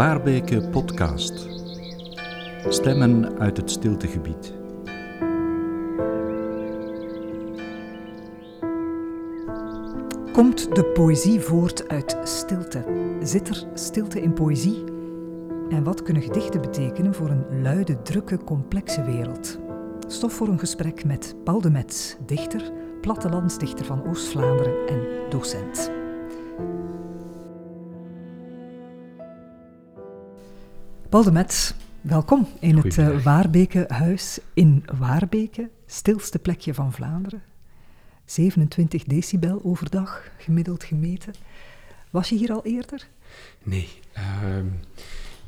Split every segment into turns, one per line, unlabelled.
Waarbeke podcast. Stemmen uit het stiltegebied.
Komt de poëzie voort uit stilte? Zit er stilte in poëzie? En wat kunnen gedichten betekenen voor een luide, drukke, complexe wereld? Stof voor een gesprek met Paul de Metz, dichter, plattelandsdichter van Oost-Vlaanderen en docent. Paul de welkom in het uh, Waarbeke huis in Waarbeke, stilste plekje van Vlaanderen. 27 decibel overdag, gemiddeld gemeten. Was je hier al eerder?
Nee. Uh,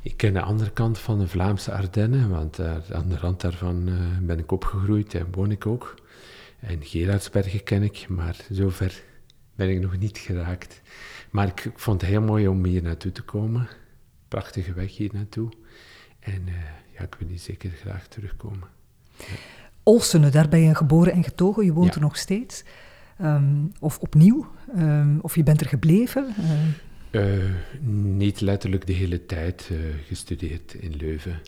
ik ken de andere kant van de Vlaamse Ardennen, want uh, aan de rand daarvan uh, ben ik opgegroeid en woon ik ook. En Gerardsbergen ken ik, maar zover ben ik nog niet geraakt. Maar ik, ik vond het heel mooi om hier naartoe te komen. Prachtige weg hier naartoe. En uh, ja, ik wil hier zeker graag terugkomen. Ja.
Olsene, daar ben je geboren en getogen, je woont ja. er nog steeds. Um, of opnieuw, um, of je bent er gebleven?
Uh, niet letterlijk de hele tijd gestudeerd in Leuven.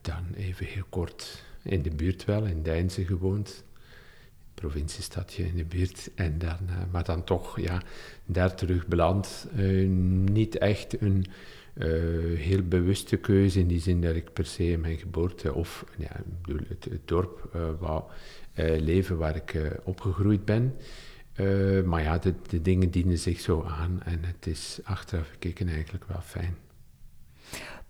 Dan even heel kort in de buurt wel, in Deinze gewoond. Provinciestadje in de buurt. En dan, maar dan toch, ja, daar terug beland. niet echt een heel bewuste keuze in die zin dat ik per se mijn geboorte of ja, het, het dorp wou leven waar ik opgegroeid ben. Maar ja, de, de, dingen dienen zich zo aan en het is achteraf gekeken eigenlijk wel fijn.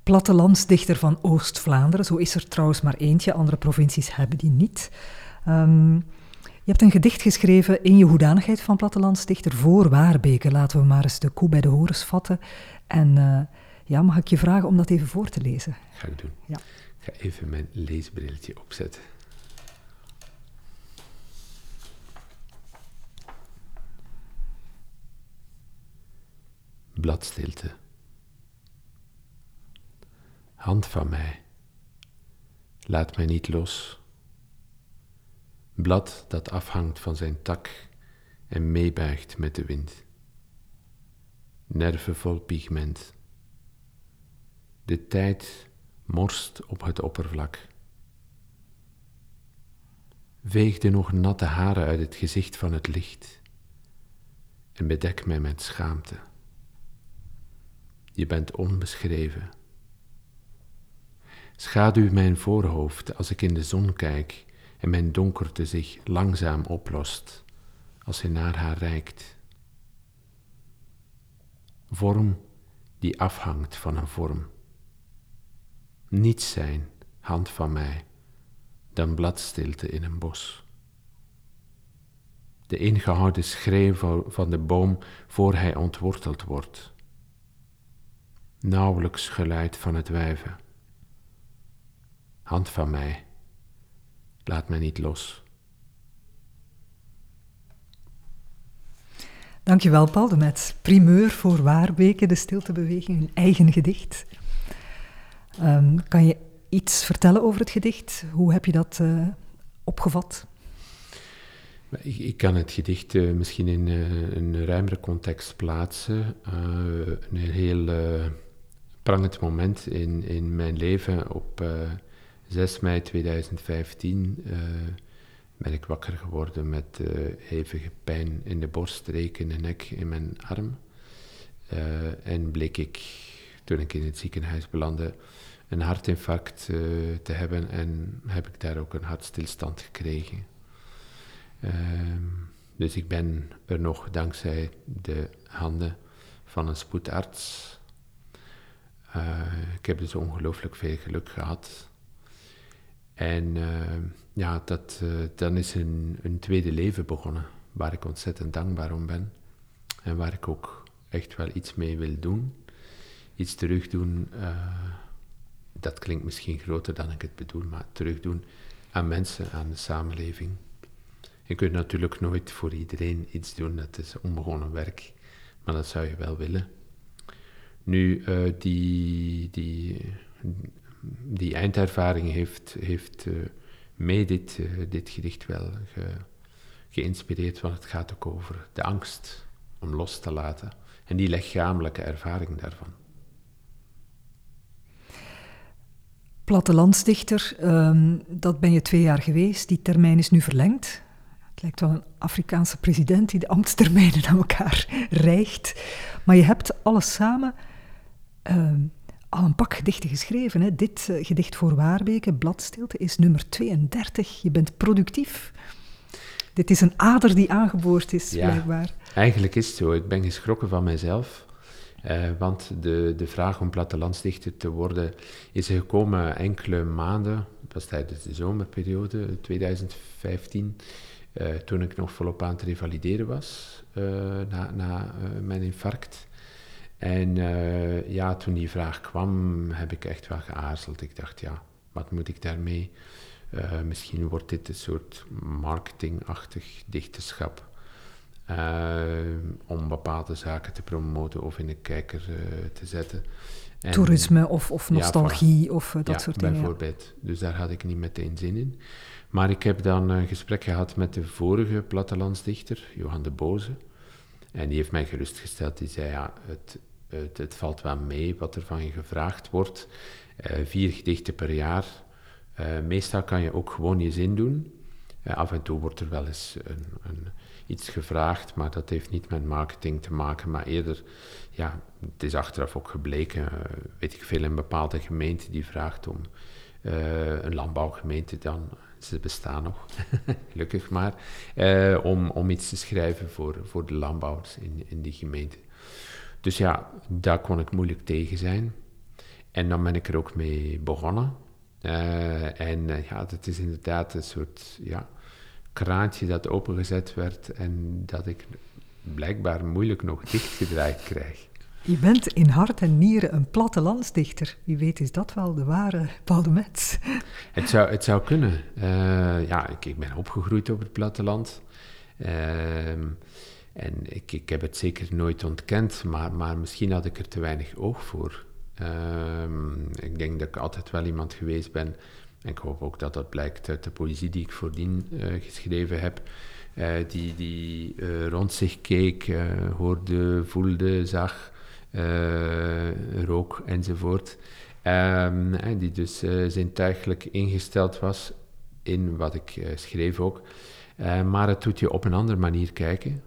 Plattelandsdichter van Oost-Vlaanderen, zo is er trouwens maar eentje, andere provincies hebben die niet. Um, je hebt een gedicht geschreven in je hoedanigheid van plattelandsdichter voor Waarbeke. Laten we maar eens de koe bij de horens vatten. En uh, ja, mag ik je vragen om dat even voor te lezen?
Ga ik doen. Ja. Ik ga even mijn leesbrilletje opzetten. bladstilte. Hand van mij, laat mij niet los. Blad dat afhangt van zijn tak en meebuigt met de wind. Nerven vol pigment. De tijd morst op het oppervlak. Veeg de nog natte haren uit het gezicht van het licht en bedek mij met schaamte. Je bent onbeschreven. Schaduw mijn voorhoofd als ik in de zon kijk en mijn donkerte zich langzaam oplost als hij naar haar reikt. Vorm die afhangt van een vorm. Niets zijn, hand van mij, dan bladstilte in een bos. De ingehouden schreeuw van de boom voor hij ontworteld wordt nauwelijks geluid van het wuiven. Hand van mij, laat mij niet los.
Dankjewel, Paul de Met. Primeur voor Waarbeke, de stiltebeweging, een eigen gedicht. Um, kan je iets vertellen over het gedicht? Hoe heb je dat uh, opgevat?
Ik, ik, kan het gedicht uh, misschien in uh, een ruimere context plaatsen. een heel prangend moment in, in mijn leven. Op 6 mei 2015 uh, ben ik wakker geworden met uh, hevige pijn in de borststreek, in de nek, in mijn arm. Uh, en bleek ik, toen ik in het ziekenhuis belandde, een hartinfarct te hebben en heb ik daar ook een hartstilstand gekregen. Ehm, dus ik ben er nog dankzij de handen van een spoedarts ik heb dus ongelooflijk veel geluk gehad. En uh, ja, dat, uh, dan is een, een, tweede leven begonnen, waar ik ontzettend dankbaar om ben. En waar ik ook echt wel iets mee wil doen. Iets terugdoen, dat klinkt misschien groter dan ik het bedoel, maar terugdoen aan mensen, aan de samenleving. Je kunt natuurlijk nooit voor iedereen iets doen, dat is onbegonnen werk, maar dat zou je wel willen. Nu, die, die, die eindervaring heeft, heeft uh, mij dit, uh, dit gedicht wel ge, geïnspireerd, want het gaat ook over de angst om los te laten en die lichamelijke ervaring daarvan.
Plattelandsdichter, um, dat ben je twee jaar geweest. Die termijn is nu verlengd. Het lijkt wel een Afrikaanse president die de ambtstermijnen aan elkaar rijgt. Maar je hebt alles samen um, al een pak gedichten geschreven. Hè? Dit uh, gedicht voor Waarbeke, Bladstilte, is nummer 32. Je bent productief. Dit is een ader die aangeboord is, ja, blijkbaar.
Eigenlijk is het zo. Ik ben geschrokken van mezelf. Uh, want de, de vraag om plattelandsdichter te worden is gekomen enkele maanden, was tijdens de zomerperiode 2015, uh, eh, toen ik nog volop aan het revalideren was na, na mijn infarct. En ja, toen die vraag kwam, heb ik echt wel geaarzeld. Ik dacht, ja, wat moet ik daarmee? misschien wordt dit een soort marketingachtig dichterschap. Uh, om bepaalde zaken te promoten of in de kijker te zetten.
En, Toerisme of, of nostalgie ja, of dat
ja,
soort dingen.
bijvoorbeeld. Dus daar had ik niet meteen zin in. Maar ik heb dan een gesprek gehad met de vorige plattelandsdichter, Johan de Boze. En die heeft mij gerustgesteld. Die zei, ja, het, het, het valt wel mee wat er van je gevraagd wordt. vier gedichten per jaar. meestal kan je ook gewoon je zin doen. af en toe wordt er wel eens een, een iets gevraagd, maar dat heeft niet met marketing te maken, maar eerder, ja, het is achteraf ook gebleken, weet ik veel, een bepaalde gemeente die vraagt om een landbouwgemeente dan, ze bestaan nog, gelukkig maar, om, om iets te schrijven voor, voor de landbouwers in, in die gemeente. Dus ja, daar kon ik moeilijk tegen zijn. En dan ben ik er ook mee begonnen. en ja, dat is inderdaad een soort, ja, kraantje dat opengezet werd en dat ik blijkbaar moeilijk nog dichtgedraaid krijg.
Je bent in hart en nieren een plattelandsdichter. Wie weet is dat wel de ware Paul de Metz.
Het zou, het zou kunnen. Uh, ja, ik, ik, ben opgegroeid op het platteland. Uh, en ik, ik heb het zeker nooit ontkend, maar, maar misschien had ik er te weinig oog voor. Uh, ik denk dat ik altijd wel iemand geweest ben ik hoop ook dat dat blijkt uit de poëzie die ik voordien uh, geschreven heb. Uh, die die uh, rond zich keek, hoorde, voelde, zag, rook enzovoort. Um, die dus zintuigelijk ingesteld was in wat ik schreef ook. maar het doet je op een andere manier kijken.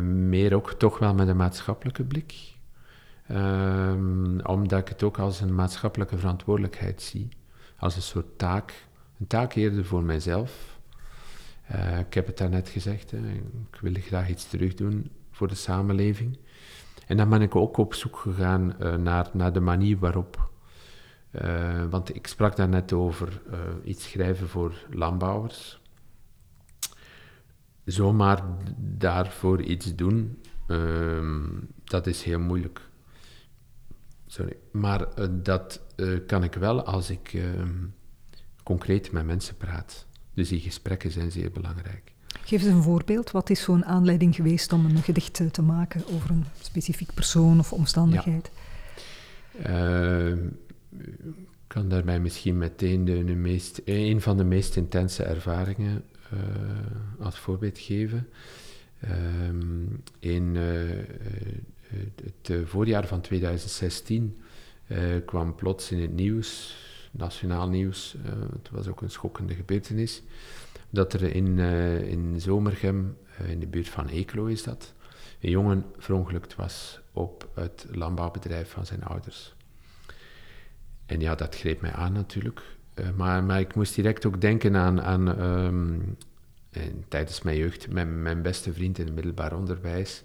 Meer ook toch wel met een maatschappelijke blik. Um, omdat ik het ook als een maatschappelijke verantwoordelijkheid zie als een soort taak. Een taak eerder voor mijzelf. Uh, ik heb het daarnet gezegd, ik wil graag iets terug doen voor de samenleving. En dan ben ik ook op zoek gegaan uh, naar, naar de manier waarop. Uh, want ik sprak daarnet over iets schrijven voor landbouwers. Zomaar daarvoor iets doen, ehm, dat is heel moeilijk. Sorry. Maar uh, dat uh, kan ik wel als ik uh, concreet met mensen praat. Dus die gesprekken zijn zeer belangrijk.
Geef eens een voorbeeld. Wat is zo'n aanleiding geweest om een gedicht te maken over een specifiek persoon of omstandigheid?
Ja. ik kan daarbij misschien meteen de, de meest, een van de meest intense ervaringen als voorbeeld geven. Um, in het uh, voorjaar van 2016 uh, kwam plots in het nieuws, nationaal nieuws, het was ook een schokkende gebeurtenis, dat er in, in Zomergem, in de buurt van Eeklo is dat, een jongen verongelukt was op het landbouwbedrijf van zijn ouders. En ja, dat greep mij aan natuurlijk. Maar, maar ik moest direct ook denken aan, aan um, tijdens mijn jeugd, mijn, mijn beste vriend in het middelbaar onderwijs,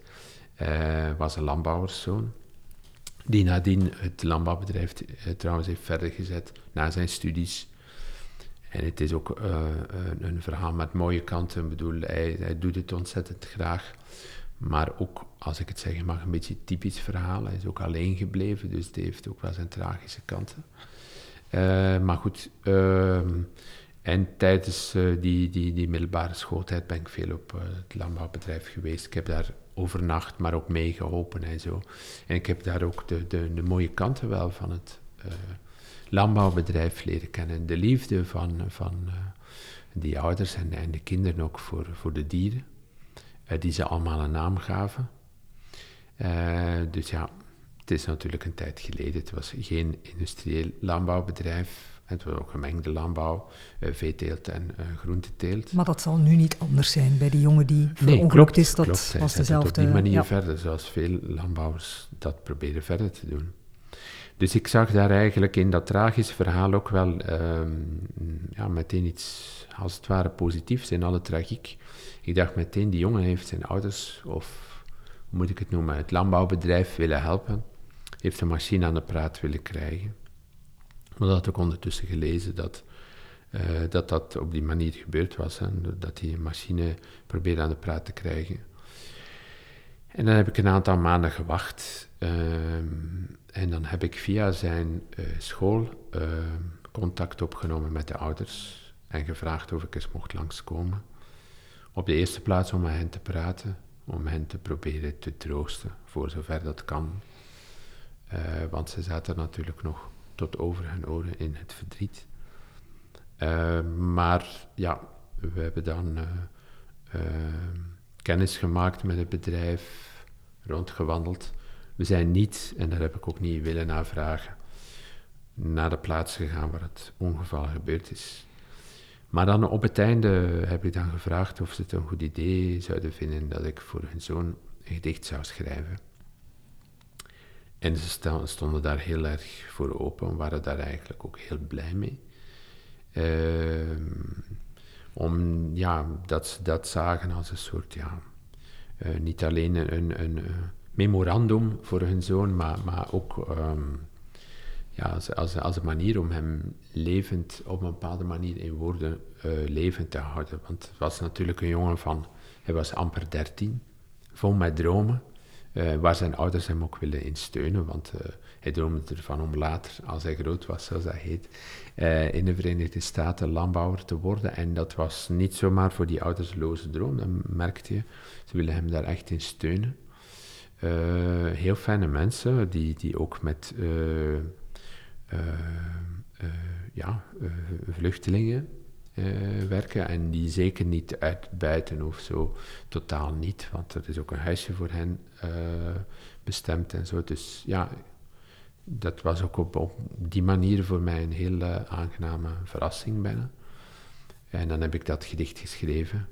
uh, was een landbouwerszoon. Die nadien het landbouwbedrijf trouwens heeft verder gezet na zijn studies. En het is ook een, een, verhaal met mooie kanten. Ik bedoel, hij, hij, doet het ontzettend graag. Maar ook, als ik het zeggen mag, een beetje typisch verhaal. Hij is ook alleen gebleven, dus het heeft ook wel zijn tragische kanten. Maar goed, ehm, en tijdens die, die, die middelbare schooltijd ben ik veel op het landbouwbedrijf geweest. Ik heb daar overnacht, maar ook meegeholpen en zo. En ik heb daar ook de, de, de mooie kanten wel van het landbouwbedrijf leren kennen. De liefde van, van die ouders en, en de kinderen ook voor, voor de dieren, die ze allemaal een naam gaven. dus ja, het is natuurlijk een tijd geleden. Het was geen industrieel landbouwbedrijf. Het was ook gemengde landbouw, uh, veeteelt en uh, groenteteelt.
Maar dat zal nu niet anders zijn bij die jongen die verongelukt
nee,
is. Dat
klopt.
was dezelfde...
op die manier verder, zoals veel landbouwers dat proberen verder te doen. Dus ik zag daar eigenlijk in dat tragische verhaal ook wel uh, ja, meteen iets, als het ware, positiefs in alle tragiek. Ik dacht meteen, die jongen heeft zijn ouders, of hoe moet ik het noemen, het landbouwbedrijf willen helpen. Heeft een machine aan de praat willen krijgen. Maar dat had ik ondertussen gelezen dat, uh, dat dat op die manier gebeurd was. Hè, dat die machine probeerde aan de praat te krijgen. En dan heb ik een aantal maanden gewacht. Uh, en dan heb ik via zijn uh, school contact opgenomen met de ouders. En gevraagd of ik eens mocht langskomen. Op de eerste plaats om met hen te praten. Om hen te proberen te troosten, voor zover dat kan. Want ze zaten natuurlijk nog tot over hun oren in het verdriet. Uh, maar ja, we hebben dan uh, kennis gemaakt met het bedrijf, rondgewandeld. We zijn niet, en daar heb ik ook niet willen navragen, naar de plaats gegaan waar het ongeval gebeurd is. Maar dan op het einde heb ik dan gevraagd of ze het een goed idee zouden vinden dat ik voor hun zoon een gedicht zou schrijven. En ze stonden daar heel erg voor open, waren daar eigenlijk ook heel blij mee. Uh, om, ja, dat ze dat zagen als een soort, ja, uh, niet alleen een, een, uh, memorandum voor hun zoon, maar, maar ook um, ja, als, als, als, een manier om hem levend, op een bepaalde manier in woorden eh, levend te houden. Want het was natuurlijk een jongen van, hij was amper dertien, vol met dromen. Uh, waar zijn ouders hem ook willen in steunen, want uh, hij droomde ervan om later, als hij groot was, zoals dat heet, uh, in de Verenigde Staten landbouwer te worden. En dat was niet zomaar voor die oudersloze droom, dat merkte je. Ze willen hem daar echt in steunen. heel fijne mensen, die, die ook met ja, vluchtelingen uh, werken en die zeker niet uitbuiten of zo, totaal niet, want er is ook een huisje voor hen uh, bestemd en zo. Dus ja, dat was ook op, die manier voor mij een heel aangename verrassing bijna. En dan heb ik dat gedicht geschreven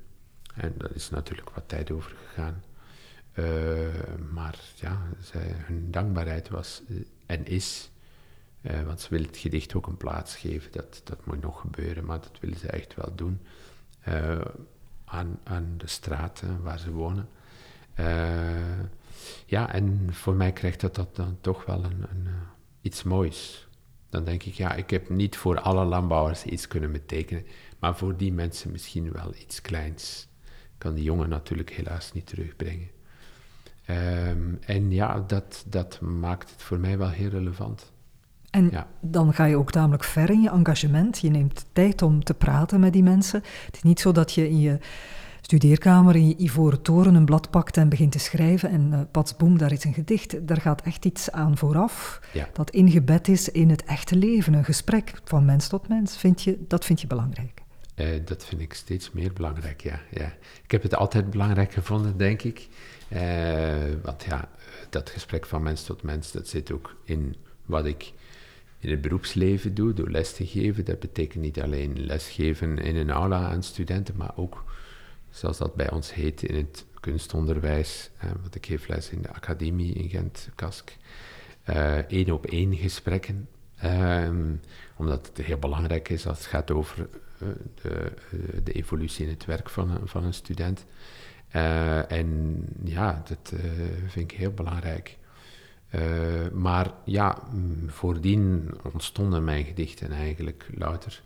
en daar is natuurlijk wat tijd over gegaan. Maar ja, zij, hun dankbaarheid was en is uh, want ze willen het gedicht ook een plaats geven. Dat, dat moet nog gebeuren, maar dat willen ze echt wel doen. Uh, aan, aan de straten waar ze wonen. Uh, ja, en voor mij krijgt dat, dat dan toch wel een, een, iets moois. Dan denk ik, ja, ik heb niet voor alle landbouwers iets kunnen betekenen, maar voor die mensen misschien wel iets kleins. Kan die jongen natuurlijk helaas niet terugbrengen. Um, en ja, dat, dat maakt het voor mij wel heel relevant.
En ja. dan ga je ook tamelijk ver in je engagement. Je neemt tijd om te praten met die mensen. Het is niet zo dat je in je studeerkamer in je ivoren toren een blad pakt en begint te schrijven en uh, pats boem, daar is een gedicht. Daar gaat echt iets aan vooraf
ja.
dat ingebed is in het echte leven, een gesprek van mens tot mens. Vind je, dat vind je belangrijk?
Uh, dat vind ik steeds meer belangrijk, ja, ja. Ik heb het altijd belangrijk gevonden, denk ik. Uh, want ja, dat gesprek van mens tot mens, dat zit ook in wat ik in het beroepsleven doe, door les te geven. Dat betekent niet alleen lesgeven in een aula aan studenten, maar ook, zoals dat bij ons heet, in het kunstonderwijs. Eh, want ik geef les in de academie in Gent, Kask. Eén op één gesprekken. Um, omdat het heel belangrijk is als het gaat over uh, de, de, evolutie in het werk van een, van een student. Uh, en ja, dat vind ik heel belangrijk. Uh, maar ja, voordien ontstonden mijn gedichten eigenlijk louter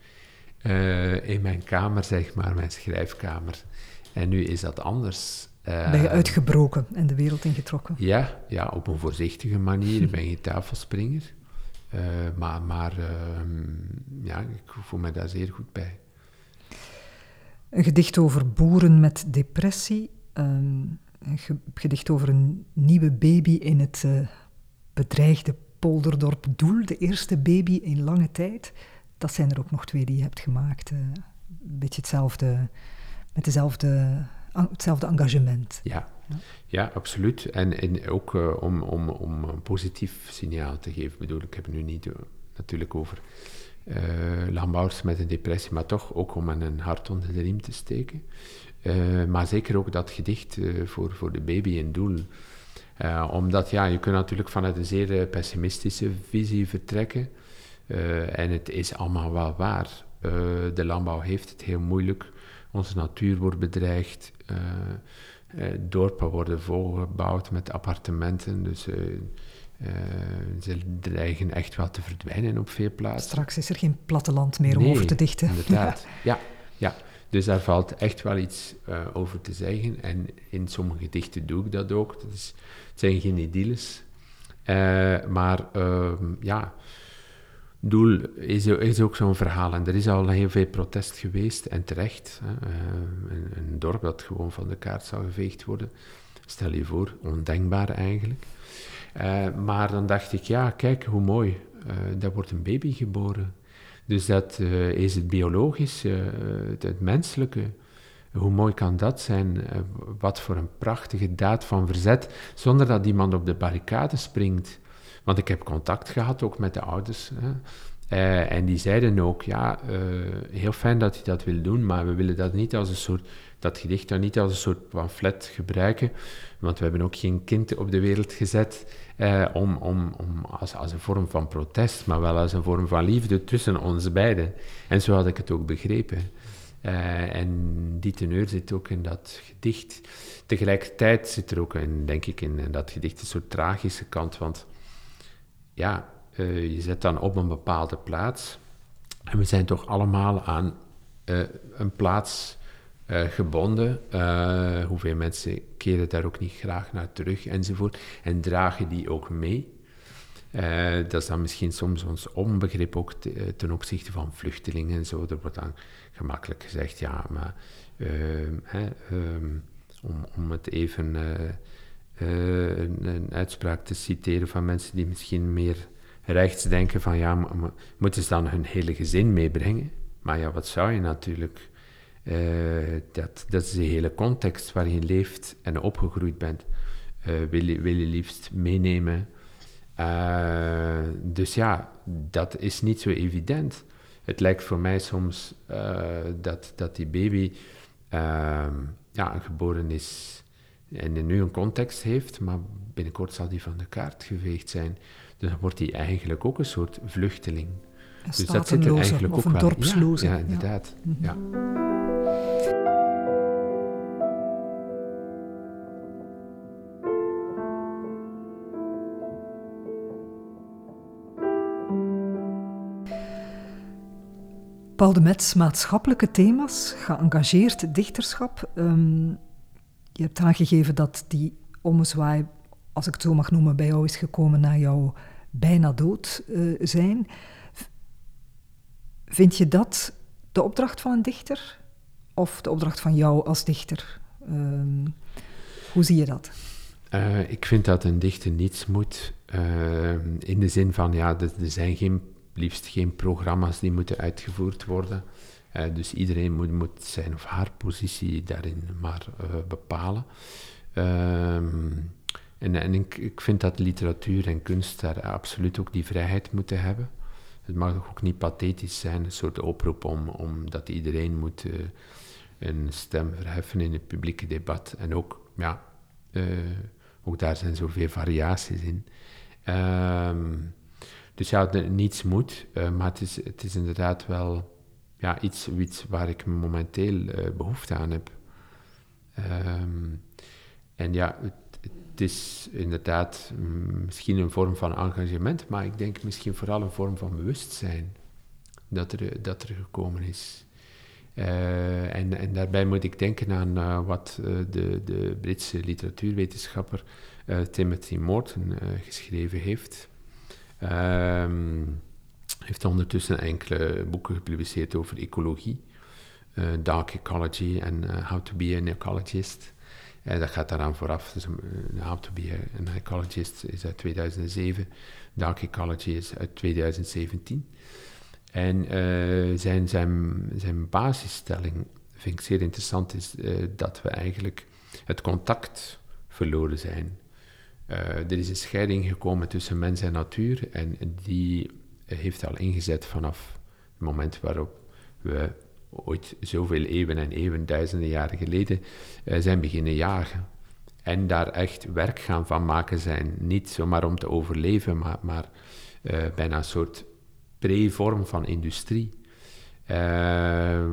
uh, in mijn kamer, zeg maar, mijn schrijfkamer. En nu is dat anders.
Uh, ben je uitgebroken en de wereld ingetrokken?
Ja, ja op een voorzichtige manier. ben je tafelspringer. maar maar ehm, ja, ik voel me daar zeer goed bij.
Een gedicht over boeren met depressie. Um, een gedicht over een nieuwe baby in het bedreigde Polderdorp Doel, de eerste baby in lange tijd. Dat zijn er ook nog twee die je hebt gemaakt. Uh, een beetje hetzelfde, met dezelfde hetzelfde engagement.
Ja, ja. absoluut. En, en ook om, om, om een positief signaal te geven. Ik bedoel, ik heb het nu niet natuurlijk over uh, landbouwers met een depressie, maar toch ook om een hart onder de riem te steken. Maar zeker ook dat gedicht voor, voor de baby een doel. Omdat ja, je kunt natuurlijk vanuit een zeer pessimistische visie vertrekken. en het is allemaal wel waar. de landbouw heeft het heel moeilijk. Onze natuur wordt bedreigd. dorpen worden volgebouwd met appartementen. Dus uh, ze dreigen echt wel te verdwijnen op veel plaatsen.
Straks is er geen platteland meer om over te dichten.
Inderdaad, ja. ja. Dus daar valt echt wel iets uh, over te zeggen. En in sommige gedichten doe ik dat ook. Dat is, het zijn geen idylles. Uh, maar ehm, ja, doel is, is ook zo'n verhaal. En er is al heel veel protest geweest, en terecht. Hè. Een, een dorp dat gewoon van de kaart zou geveegd worden. Stel je voor, ondenkbaar eigenlijk. Uh, maar dan dacht ik, ja, kijk hoe mooi, uh, daar wordt een baby geboren. Dus dat uh, is het biologische, het, menselijke. Hoe mooi kan dat zijn? wat voor een prachtige daad van verzet, zonder dat iemand op de barricade springt. Want ik heb contact gehad ook met de ouders. Hè. en die zeiden ook, ja, heel fijn dat hij dat wil doen, maar we willen dat niet als een soort dat gedicht dan niet als een soort pamflet gebruiken, want we hebben ook geen kind op de wereld gezet eh, om, om, om als, als een vorm van protest, maar wel als een vorm van liefde tussen ons beiden. En zo had ik het ook begrepen. Uh, en die teneur zit ook in dat gedicht. Tegelijkertijd zit er ook, in, denk ik, in, dat gedicht een soort tragische kant, want ja, uh, je zet dan op een bepaalde plaats en we zijn toch allemaal aan uh, een plaats gebonden. Hoeveel mensen keren daar ook niet graag naar terug enzovoort. En dragen die ook mee. Dat is dan misschien soms ons onbegrip ook ten opzichte van vluchtelingen en zo. Er wordt dan gemakkelijk gezegd, ja, maar hè, um, om, om het even een, een, uitspraak te citeren van mensen die misschien meer rechts denken van ja, moeten ze dan hun hele gezin meebrengen? Maar ja, wat zou je natuurlijk uh, dat, dat is de hele context waarin je leeft en opgegroeid bent. Wil, je, wil je liefst meenemen. Dus ja, dat is niet zo evident. Het lijkt voor mij soms dat, dat die baby ehm, ja, geboren is en nu een context heeft, maar binnenkort zal die van de kaart geveegd zijn. Dus dan wordt hij eigenlijk ook een soort vluchteling.
Een dus dat zit er eigenlijk ook een dorpsloze.
Ja, ja inderdaad. ja. Mhm.
Paul de Mets, maatschappelijke thema's, geëngageerd dichterschap. Um, je hebt aangegeven dat die ommezwaai, als ik het zo mag noemen, bij jou is gekomen na jouw bijna dood uh, zijn. Vind je dat de opdracht van een dichter of de opdracht van jou als dichter? Um, hoe zie je dat?
Uh, ik vind dat een dichter niets moet. Uh, in de zin van, ja, er zijn geen liefst geen programma's die moeten uitgevoerd worden. Uh, dus iedereen moet, moet, zijn of haar positie daarin maar uh, bepalen. Um, en, en ik, vind dat literatuur en kunst daar absoluut ook die vrijheid moeten hebben. Het mag ook niet pathetisch zijn, een soort oproep om, om dat iedereen moet uh, een stem verheffen in het publieke debat. En ook, ja, ook daar zijn zoveel variaties in. Um, dus ja, niets moet, uh, maar het is, het is inderdaad wel ja, iets, iets waar ik momenteel uh, behoefte aan heb. Um, en ja, het, is inderdaad misschien een vorm van engagement, maar ik denk misschien vooral een vorm van bewustzijn dat er, dat er gekomen is. Uh, en, en, daarbij moet ik denken aan wat de, de, Britse literatuurwetenschapper Timothy Morton geschreven heeft. Um, heeft ondertussen enkele boeken gepubliceerd over ecologie, uh, Dark Ecology en uh, How to be an Ecologist. Uh, dat gaat daaraan vooraf. Dus, How to be an Ecologist is uit 2007, Dark Ecology is uit 2017. En zijn, zijn, zijn basisstelling vind ik zeer interessant, is dat we eigenlijk het contact verloren zijn. Er is een scheiding gekomen tussen mens en natuur en die heeft al ingezet vanaf het moment waarop we ooit zoveel eeuwen en eeuwen, duizenden jaren geleden, zijn beginnen jagen en daar echt werk gaan van maken zijn. Niet zomaar om te overleven, maar, maar uh, bijna een soort pre-vorm van industrie.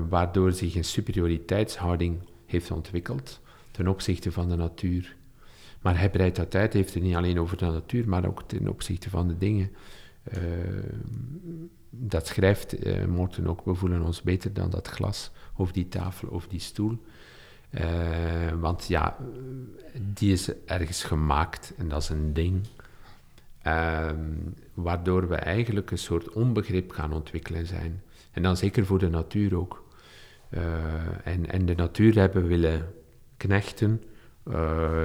Waardoor zich een superioriteitshouding heeft ontwikkeld ten opzichte van de natuur. Maar hij breidt dat uit, heeft het niet alleen over de natuur, maar ook ten opzichte van de dingen. Uh, dat schrijft uh, Morten ook, we voelen ons beter dan dat glas, of die tafel, of die stoel. Uh, want ja, die is ergens gemaakt en dat is een ding. Uh, waardoor we eigenlijk een soort onbegrip gaan ontwikkelen zijn. En dan zeker voor de natuur ook. En, en de natuur hebben willen knechten, uh,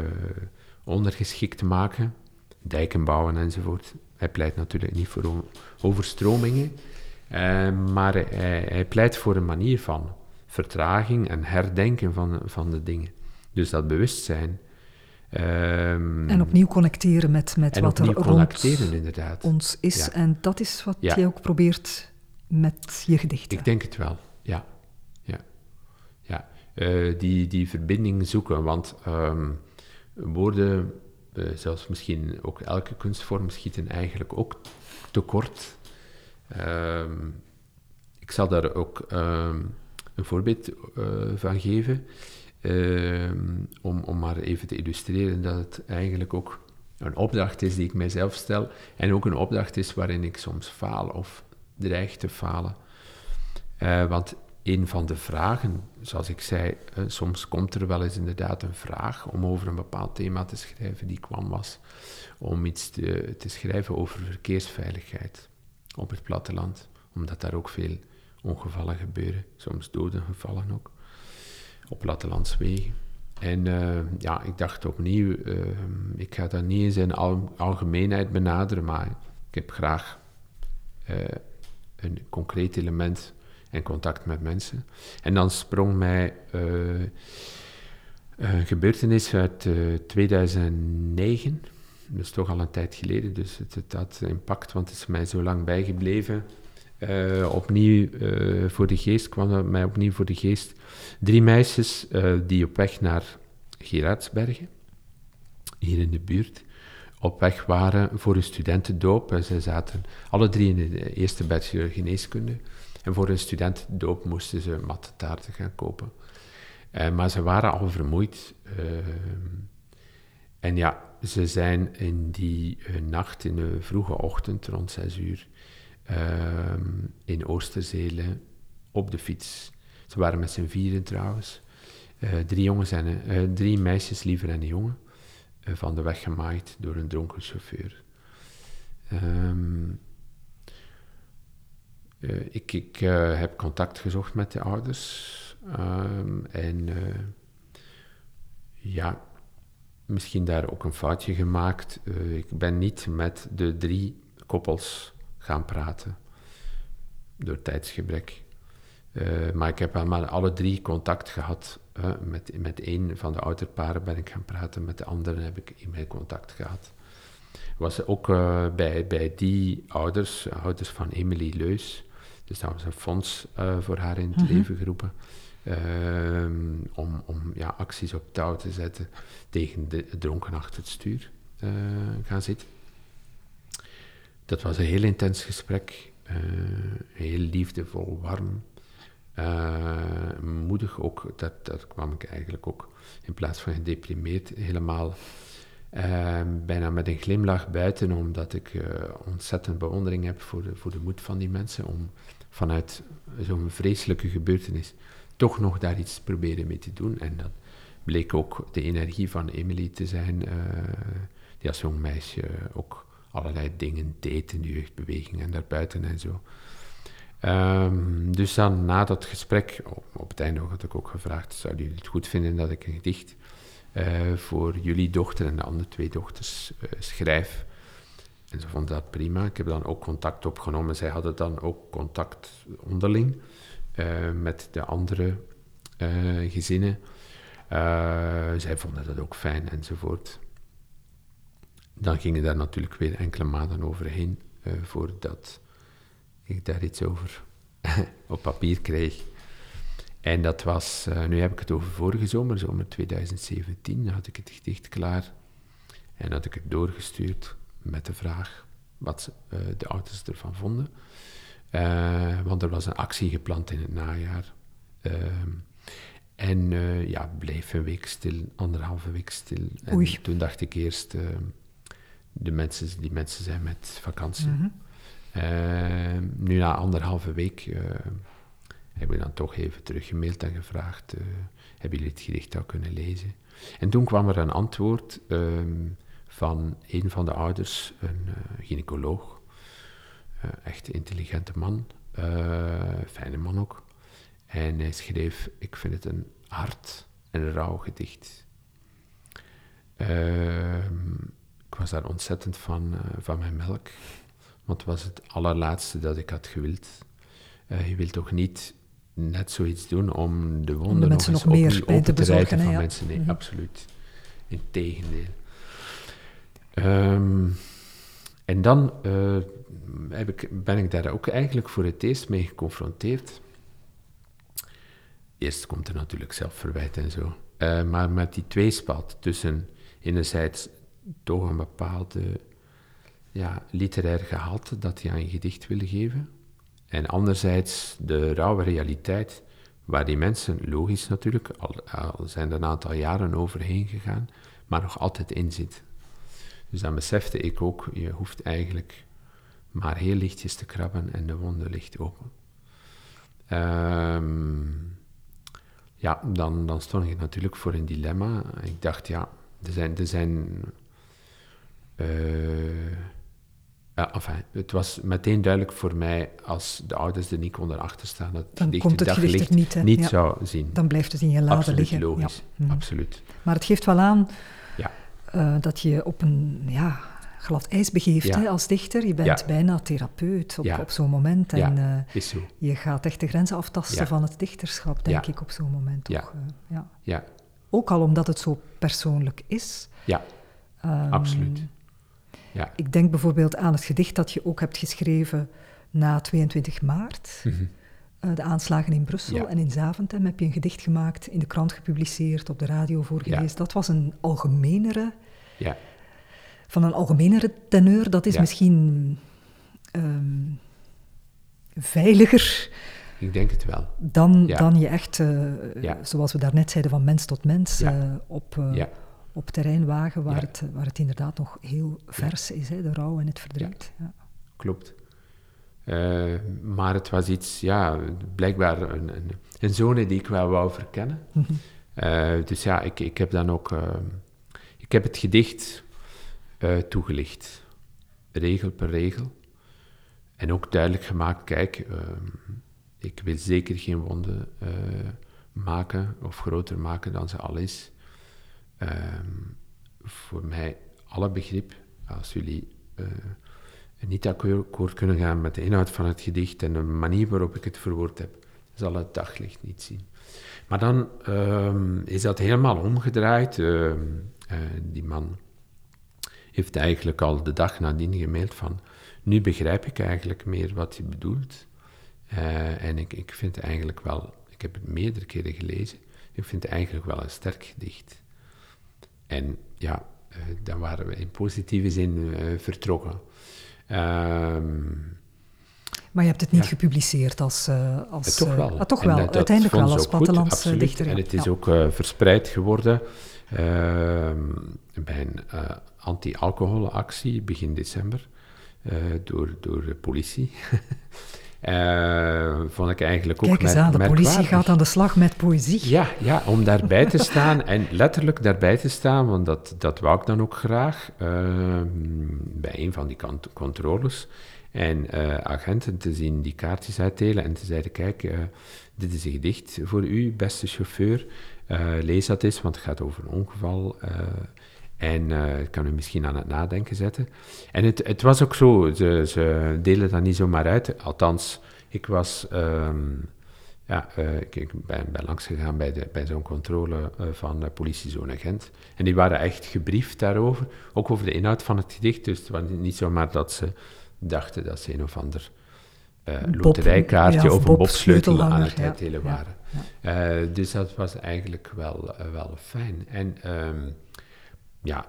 ondergeschikt maken, dijken bouwen enzovoort. Hij pleit natuurlijk niet voor overstromingen, maar hij, hij pleit voor een manier van vertraging en herdenken van, van de dingen. Dus dat bewustzijn.
Um, en opnieuw connecteren met, met wat er rond
inderdaad.
ons is. En dat is wat ja. je ook probeert met je gedichten.
Ik denk het wel, ja. ja. ja. Uh, die, die verbinding zoeken, want um, woorden, uh, zelfs misschien ook elke kunstvorm, schieten eigenlijk ook tekort. Um, ik zal daar ook een voorbeeld uh, van geven. Uh, om, om maar even te illustreren dat het eigenlijk ook een opdracht is die ik mijzelf stel. En ook een opdracht is waarin ik soms faal of dreig te falen. Uh, want een van de vragen, zoals ik zei, uh, soms komt er wel eens inderdaad een vraag om over een bepaald thema te schrijven die kwam was om iets te, te schrijven over verkeersveiligheid op het platteland, omdat daar ook veel ongevallen gebeuren, soms gevallen ook, op plattelandswegen. En uh, ja, ik dacht opnieuw, uh, ik ga dat niet in zijn al algemeenheid benaderen, maar ik heb graag een concreet element en contact met mensen. En dan sprong mij een gebeurtenis uit 2009, dat is toch al een tijd geleden, dus het, het had impact, want het is mij zo lang bijgebleven. Uh, opnieuw uh, voor de geest, kwam mij opnieuw voor de geest. Drie meisjes die op weg naar Gerardsbergen, hier in de buurt, op weg waren voor een studentendoop. En ze zaten alle drie in de eerste bachelor geneeskunde. En voor een studentendoop moesten ze mattetaarten gaan kopen. maar ze waren al vermoeid. en ja, ze zijn in die nacht, in de vroege ochtend, rond zes uur, in Oosterzelen op de fiets. Ze waren met z'n vieren trouwens. Drie, jongens en, drie meisjes liever en een jongen. Van de weg gemaaid door een dronken chauffeur. Um, ik, ik heb contact gezocht met de ouders. Um, en ja, misschien daar ook een foutje gemaakt. ik ben niet met de drie koppels gaan praten. Door tijdsgebrek. Maar ik heb allemaal alle drie contact gehad. Met, met één van de ouderparen ben ik gaan praten, met de andere heb ik e-mail contact gehad. Was ook bij, bij die ouders, ouders van Emily Leus, dus dat was een fonds voor haar in het mhm. leven geroepen, ehm, om, om ja, acties op touw te zetten tegen de dronken achter het stuur gaan zitten. Dat was een heel intens gesprek, uh, heel liefdevol, warm, moedig ook. Dat, dat kwam ik eigenlijk ook in plaats van gedeprimeerd helemaal uh, bijna met een glimlach buiten, omdat ik ontzettend bewondering heb voor de, voor de moed van die mensen om vanuit zo'n vreselijke gebeurtenis toch nog daar iets proberen mee te doen. En dat bleek ook de energie van Emily te zijn, die als jong meisje ook allerlei dingen deed in de jeugdbeweging en daarbuiten en zo. Um, dus dan na dat gesprek, op, op, het einde had ik ook gevraagd, zouden jullie het goed vinden dat ik een gedicht uh, voor jullie dochter en de andere twee dochters uh, schrijf? En ze vonden dat prima. Ik heb dan ook contact opgenomen. Zij hadden dan ook contact onderling uh, met de andere gezinnen. zij vonden dat ook fijn enzovoort. Dan gingen daar natuurlijk weer enkele maanden overheen voordat ik daar iets over op papier kreeg. En dat was, nu heb ik het over vorige zomer, zomer 2017, had ik het gedicht klaar. En had ik het doorgestuurd met de vraag wat uh, de ouders ervan vonden. Uh, want er was een actie gepland in het najaar. Uh, en ja, bleef een week stil, anderhalve week stil. En
Oei.
toen dacht ik eerst, de mensen, die mensen zijn met vakantie.
Mhm.
nu na anderhalve week heb ik dan toch even teruggemaild en gevraagd, hebben jullie het gedicht al kunnen lezen? En toen kwam er een antwoord ehm, van een van de ouders, een uh, gynaecoloog, uh, echt intelligente man, uh, fijne man ook. En hij schreef, ik vind het een hard en rauw gedicht. Ehm, ik was daar ontzettend van, van mijn melk, want het was het allerlaatste dat ik had gewild. je wilt toch niet net zoiets doen om de wonden
de
nog,
nog meer
opnieuw
te bezorgen,
van
ja.
mensen. Nee,
Mhm.
absoluut. Integendeel. Ehm en dan eh, heb ik, ben ik daar ook eigenlijk voor het eerst mee geconfronteerd. Eerst komt er natuurlijk zelfverwijt en zo. Eh, maar met die tweespalt tussen enerzijds toch een bepaalde ja, literair gehalte dat je aan je gedicht willen geven. En anderzijds de rauwe realiteit waar die mensen, logisch natuurlijk, al, zijn er een aantal jaren overheen gegaan, maar nog altijd in zit. Dus dan besefte ik ook, je hoeft eigenlijk maar heel lichtjes te krabben en de wonde ligt open. Ehm, ja, dan, dan stond ik natuurlijk voor een dilemma. Ik dacht, ja, er zijn... Er zijn eh, ja, enfin, het was meteen duidelijk voor mij, als de ouders er niet konden achterstaan, dat
Dan
gedicht
komt
het daglicht
niet? Ja.
zou zien.
Dan blijft het in je lade
Absoluut
liggen.
logisch,
Ja. Mhm.
absoluut.
Maar het geeft wel aan Eh, dat je op een ja, glad ijs begeeft
Ja.
hè, als dichter. Je bent
Ja.
bijna therapeut op,
Ja.
op zo'n moment. En
Ja.
eh,
Is zo.
je gaat echt de grenzen aftasten van het dichterschap, denk ik, op zo'n moment.
Ja.
Toch? eh, ja.
Ja,
Ook al omdat het zo persoonlijk is.
ja,
Ehm,
absoluut. Ja.
Ik denk bijvoorbeeld aan het gedicht dat je ook hebt geschreven na 22 maart.
Mhm.
Eh, de aanslagen in Brussel
Ja.
en in Zaventem heb je een gedicht gemaakt, in de krant gepubliceerd, op de radio voorgelezen.
Ja.
Dat was een algemenere,
Ja,
van een algemenere teneur. Dat is misschien ehm, veiliger
ik denk het wel.
dan, dan je echt, eh, zoals we daarnet zeiden, van mens tot mens eh, op, op terrein wagen, waar, het, waar het inderdaad nog heel vers is, hè, de rouw en het verdriet. Ja.
Klopt. Eh, maar het was iets, ja, blijkbaar een, een, een zone die ik wel wou verkennen.
Mhm.
Eh, dus ja, ik, ik heb dan ook, eh, ik heb het gedicht toegelicht, regel per regel. En ook duidelijk gemaakt, kijk, eh, ik wil zeker geen wonden maken of groter maken dan ze al is. Ehm, voor mij alle begrip, als jullie niet akkoord kunnen gaan met de inhoud van het gedicht en de manier waarop ik het verwoord heb, zal het daglicht niet zien. Maar dan ehm, is dat helemaal omgedraaid. Ehm, eh, die man heeft eigenlijk al de dag nadien gemaild van, nu begrijp ik eigenlijk meer wat je bedoelt. Eh, en ik, ik vind eigenlijk wel, ik heb het meerdere keren gelezen, ik vind het eigenlijk wel een sterk gedicht. En ja, eh, dan waren we in positieve zin vertrokken. Ehm,
Maar je hebt het niet
Ja.
gepubliceerd als... eh, als
eh, toch
eh,
wel.
ah, toch wel,
dat- dat
uiteindelijk wel als plattelandsdichter.
absoluut.
ja.
En het is
Ja.
ook verspreid geworden ehm, bij een anti-alcoholactie begin december door, door de politie. Eh, vond ik eigenlijk ook
Kijk eens aan, de politie gaat aan de slag met poëzie.
Ja, ja, om daarbij te staan en letterlijk daarbij te staan, want dat, dat wou ik dan ook graag, ehm, bij een van die controles. En eh, agenten te zien die kaartjes uitdelen en te zeiden, kijk, eh, dit is een gedicht voor u, beste chauffeur. Lees dat eens, want het gaat over een ongeval. Eh, en eh, het kan u misschien aan het nadenken zetten. En het, het was ook zo, ze, ze delen dat niet zomaar uit. Althans, ik was ehm, ja, uh, ik, ben, ben langs gegaan bij, de, bij zo'n controle uh, van uh, politiezone Gent. En die waren echt gebriefd daarover, ook over de inhoud van het gedicht. Dus het was niet zomaar dat ze dachten dat ze een of ander loterijkaartje ja, of, of een bobsleutel aan het uitdelen ja, waren. Ja, dus dat was eigenlijk wel, wel fijn. En um, ja,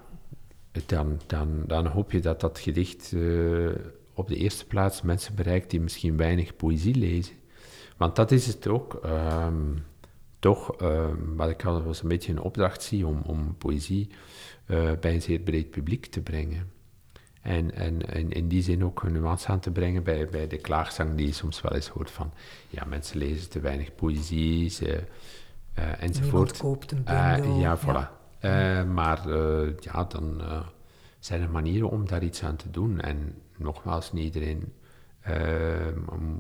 dan, dan, dan hoop je dat dat gedicht op de eerste plaats mensen bereikt die misschien weinig poëzie lezen. Want dat is het ook. Um, toch, um, wat ik al was een beetje een opdracht zie om, om poëzie uh, bij een zeer breed publiek te brengen. En, en, en in die zin ook een nuance aan te brengen bij, bij de klaagzang die je soms wel eens hoort van ja, mensen lezen te weinig poëzie ze, uh, enzovoort. Niemand
koopt een
uh,
bundel.
ja, voilà. Ja. Maar ja, dan zijn er manieren om daar iets aan te doen. En nogmaals, niet iedereen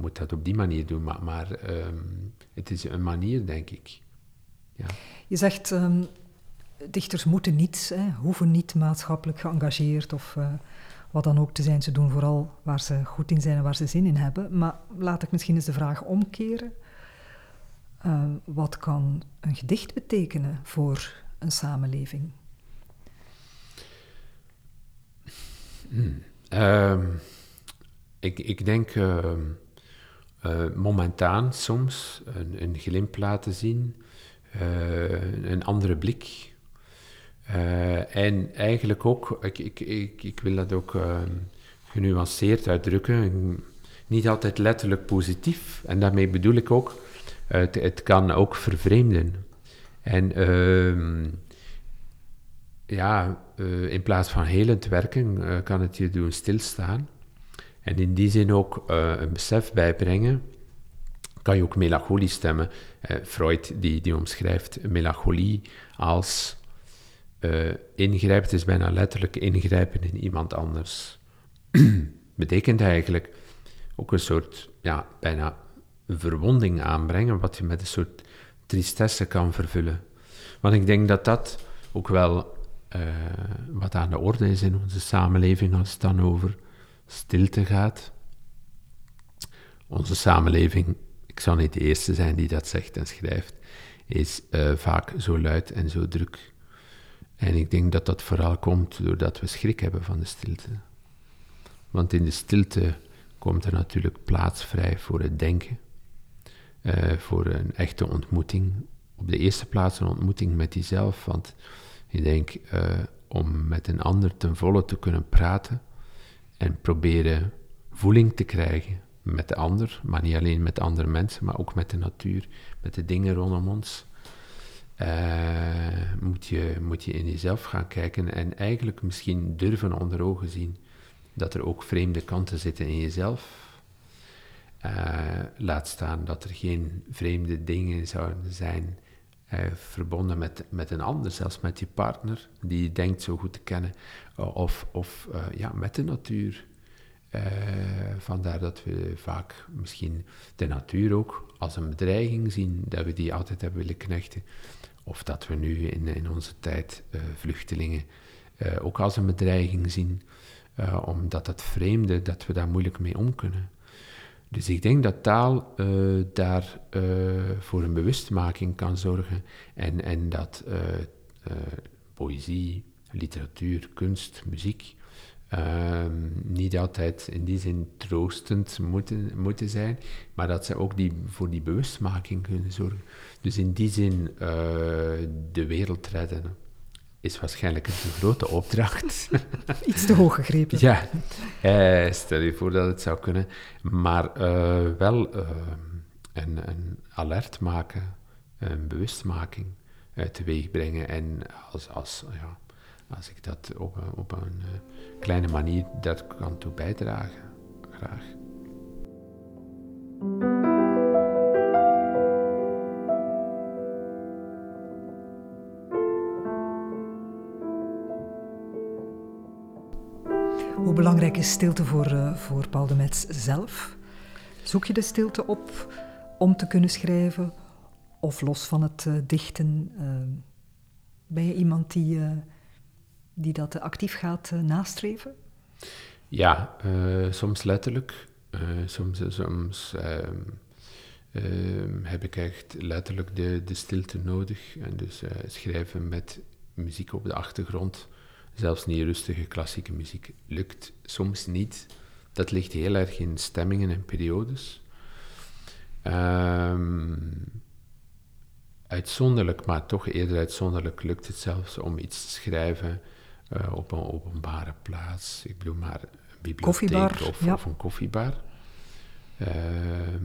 moet dat op die manier doen, maar, maar um, het is een manier, denk ik. Ja.
Je zegt, um, dichters moeten niet, hè, hoeven niet maatschappelijk geëngageerd of wat dan ook te zijn. Ze doen vooral waar ze goed in zijn en waar ze zin in hebben. Maar laat ik misschien eens de vraag omkeren. Uh, wat kan een gedicht betekenen voor een samenleving?
Hmm. Um, ik, ik denk uh, momentaan soms een, een glimp laten zien, uh, een andere blik. en eigenlijk ook, ik, ik, ik, ik wil dat ook genuanceerd uitdrukken, niet altijd letterlijk positief. En daarmee bedoel ik ook, het, het kan ook vervreemden. En ehm, ja, in plaats van helend werken, kan het je doen stilstaan. En in die zin ook uh, een besef bijbrengen. Kan je ook melancholie stemmen. Freud die, die omschrijft melancholie als ingrijpen, het is bijna letterlijk ingrijpen in iemand anders. Betekent eigenlijk ook een soort, ja, bijna verwonding aanbrengen, wat je met een soort tristesse kan vervullen. Want ik denk dat dat ook wel wat aan de orde is in onze samenleving als het dan over stilte gaat. Onze samenleving, ik zal niet de eerste zijn die dat zegt en schrijft, is uh, vaak zo luid en zo druk. En ik denk dat dat vooral komt doordat we schrik hebben van de stilte. Want in de stilte komt er natuurlijk plaats vrij voor het denken, uh, voor een echte ontmoeting. Op de eerste plaats een ontmoeting met jezelf, want ik denk uh, om met een ander ten volle te kunnen praten, en proberen voeling te krijgen met de ander, maar niet alleen met andere mensen, maar ook met de natuur, met de dingen rondom ons. Uh, moet, je, moet je in jezelf gaan kijken en eigenlijk misschien durven onder ogen zien dat er ook vreemde kanten zitten in jezelf. Uh, laat staan dat er geen vreemde dingen zouden zijn uh, verbonden met, met een ander, zelfs met je partner, die je denkt zo goed te kennen, of, of uh, ja, met de natuur. Vandaar dat we vaak misschien de natuur ook als een bedreiging zien, dat we die altijd hebben willen knechten. Of dat we nu in, in onze tijd vluchtelingen ook als een bedreiging zien, omdat dat vreemde, dat we daar moeilijk mee om kunnen. Dus ik denk dat taal uh, daar uh, voor een bewustmaking kan zorgen en, en dat uh, poëzie, literatuur, kunst, muziek ehm, niet altijd in die zin troostend moeten, moeten zijn, maar dat ze ook die, voor die bewustmaking kunnen zorgen. Dus in die zin de wereld redden is waarschijnlijk een te grote opdracht.
Iets te hoog gegrepen.
Ja, eh, stel je voor dat het zou kunnen. Maar uh, wel uh, een, een, alert maken, een bewustmaking teweeg brengen. En als, als, ja, als ik dat op, op een kleine manier dat kan toe bijdragen, graag.
Hoe belangrijk is stilte voor, uh, voor Paul de Metz zelf? Zoek je de stilte op om te kunnen schrijven? Of los van het uh, dichten, uh, ben je iemand die, die dat actief gaat nastreven?
Ja, soms letterlijk. soms soms ehm, heb ik echt letterlijk de, de stilte nodig. En dus eh, schrijven met muziek op de achtergrond, zelfs niet rustige klassieke muziek, lukt soms niet. Dat ligt heel erg in stemmingen en periodes. Ehm, uitzonderlijk, maar toch eerder uitzonderlijk lukt het zelfs om iets te schrijven uh, op een openbare plaats. Ik bedoel maar een bibliotheek of, of, een koffiebar. Ehm,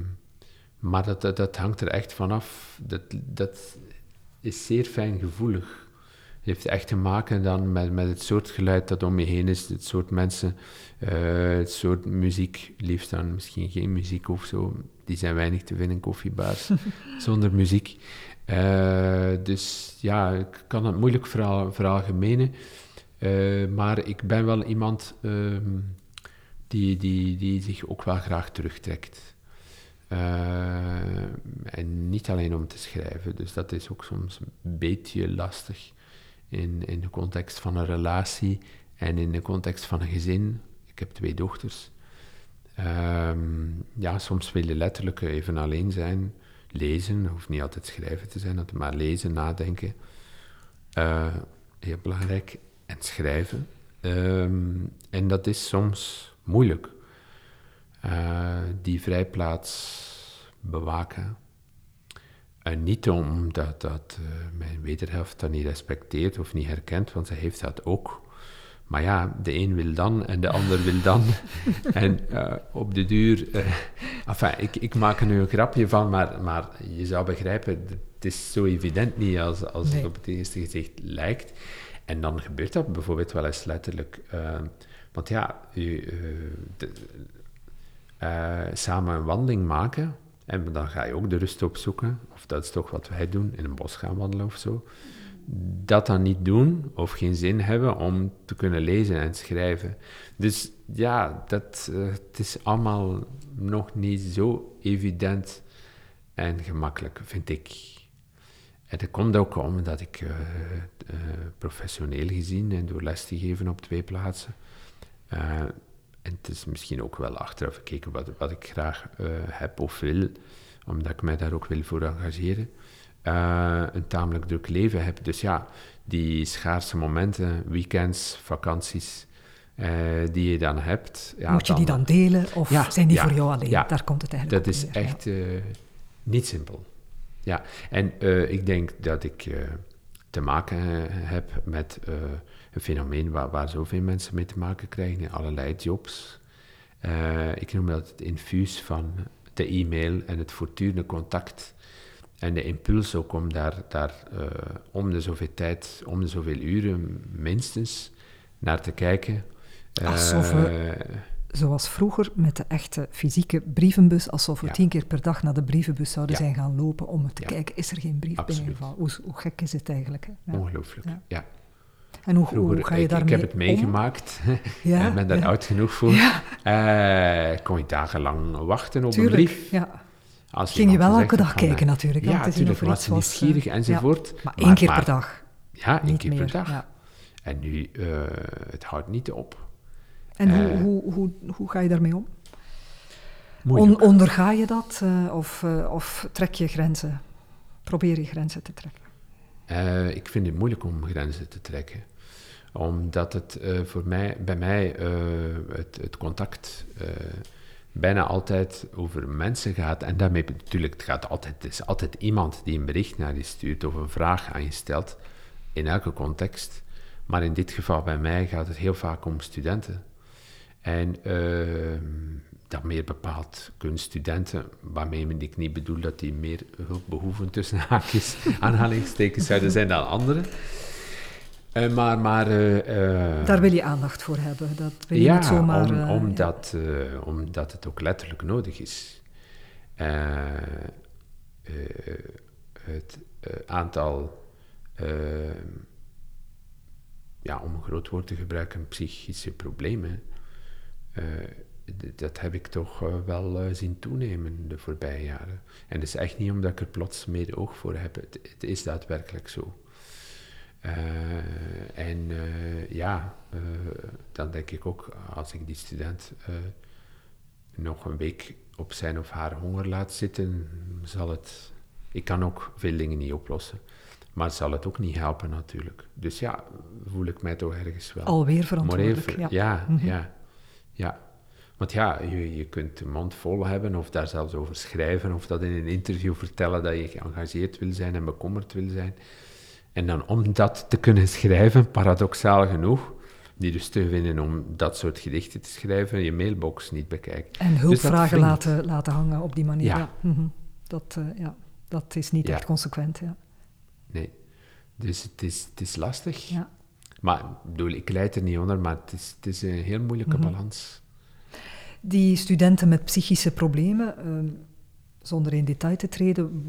maar dat, dat, dat, hangt er echt vanaf. Dat, dat is zeer fijngevoelig. Het heeft echt te maken dan met, met het soort geluid dat om je heen is, het soort mensen, uh, het soort muziek, liefst dan misschien geen muziek of zo. Die zijn weinig te vinden in koffiebars zonder muziek. Uh, dus ja, ik kan het moeilijk veralgemenen. Uh, maar ik ben wel iemand ehm, die, die, die zich ook wel graag terugtrekt. Uh, en niet alleen om te schrijven, dus dat is ook soms een beetje lastig in, in de context van een relatie en in de context van een gezin. Ik heb twee dochters. Um, ja, soms wil je letterlijk even alleen zijn, lezen, hoeft niet altijd schrijven te zijn, maar lezen, nadenken. Uh, heel belangrijk en schrijven. Ehm, en dat is soms moeilijk. Uh, die vrijplaats bewaken. En niet omdat dat, uh, mijn wederhelft dat niet respecteert of niet herkent, want ze heeft dat ook. Maar ja, de een wil dan en de ander wil dan. en uh, op de duur... enfin, ik, ik maak er nu een grapje van, maar, maar je zou begrijpen, het is zo evident niet als, als nee. het op het eerste gezicht lijkt. En dan gebeurt dat bijvoorbeeld wel eens letterlijk. Uh, want ja, u, uh, uh, samen een wandeling maken. En dan ga je ook de rust opzoeken. Of dat is toch wat wij doen, in een bos gaan wandelen of zo. Dat dan niet doen of geen zin hebben om te kunnen lezen en schrijven. Dus ja, dat, het is allemaal nog niet zo evident en gemakkelijk, vind ik. En dat komt ook omdat ik uh, uh, professioneel gezien en door les te geven op twee plaatsen. En het is misschien ook wel achteraf gekeken wat, wat ik graag heb of wil, omdat ik mij daar ook wil voor engageren. een tamelijk druk leven heb. Dus ja, die schaarse momenten, weekends, vakanties, die je dan hebt. Ja,
Moet je die dan delen of ja, zijn die voor jou alleen? Daar komt het eigenlijk
Dat is echt niet simpel. Ja, en ik denk dat ik te maken heb met een fenomeen waar, waar zoveel mensen mee te maken krijgen in allerlei jobs. ik noem dat het infuus van de e-mail en het voortdurende contact. En de impuls ook om daar, daar om de zoveel tijd, om de zoveel uren minstens naar te kijken.
Alsof we zoals vroeger met de echte fysieke brievenbus, alsof we tien keer per dag naar de brievenbus zouden zijn gaan lopen om te kijken, is er geen brief binnengevallen? Hoe, hoe, gek is het eigenlijk?
Hè? Ongelooflijk, ja.
En hoe, vroeger, hoe ga je daarmee
Ik, ik heb het meegemaakt ja, en ben daar oud genoeg voor. Uh, kon je dagenlang wachten op
Tuurlijk,
een brief.
Ja. Als Ging je wel elke dag kijken natuurlijk.
Ja, natuurlijk, was nieuwsgierig uh, enzovoort.
Maar één keer per dag.
Ja, één keer per dag. En nu, uh, het houdt niet op.
En hoe, uh, hoe, hoe, hoe ga je daarmee om? On, onderga je dat uh, of, uh, of trek je grenzen? Probeer je grenzen te trekken?
ik vind het moeilijk om grenzen te trekken. Omdat het voor mij, bij mij het, het, contact bijna altijd over mensen gaat. En daarmee natuurlijk, het, gaat altijd, is altijd iemand die een bericht naar je stuurt of een vraag aan je stelt. In elke context. Maar in dit geval bij mij gaat het heel vaak om studenten. En uh, dat meer bepaald kunststudenten, waarmee ik niet bedoel dat die meer hulp behoeven tussen haakjes, aanhalingstekens zouden zijn dan anderen. Uh, maar, maar, uh,
Daar wil je aandacht voor hebben. Dat wil je
ja,
niet zomaar,
om, omdat, ja. omdat het ook letterlijk nodig is. het aantal ja, om een groot woord te gebruiken, psychische problemen dat heb ik toch wel zien toenemen de voorbije jaren. En dat is echt niet omdat ik er plots meer oog voor heb. Het, het is daadwerkelijk zo. En ja, dan denk ik ook, als ik die student nog een week op zijn of haar honger laat zitten, zal het... Ik kan ook veel dingen niet oplossen. Maar zal het ook niet helpen natuurlijk. Dus ja, voel ik mij toch ergens wel...
Alweer verantwoordelijk. Ja, Mhm.
ja, ja. Want ja, je, je kunt de mond vol hebben of daar zelfs over schrijven of dat in een interview vertellen dat je geëngageerd wil zijn en bekommerd wil zijn. En dan om dat te kunnen schrijven, paradoxaal genoeg, die dus te vinden om dat soort gedichten te schrijven, je mailbox niet bekijken.
En hulpvragen
wringt.
laten, laten hangen op die manier.
Ja.
Ja. Mhm. Dat, eh, ja. dat is niet
Ja.
echt consequent. Ja.
Nee. Dus het is, het is lastig.
Ja.
Maar ik bedoel, ik leid er niet onder, maar het is, het is een heel moeilijke
Mhm.
balans.
Die studenten met psychische problemen, ehm, zonder in detail te treden,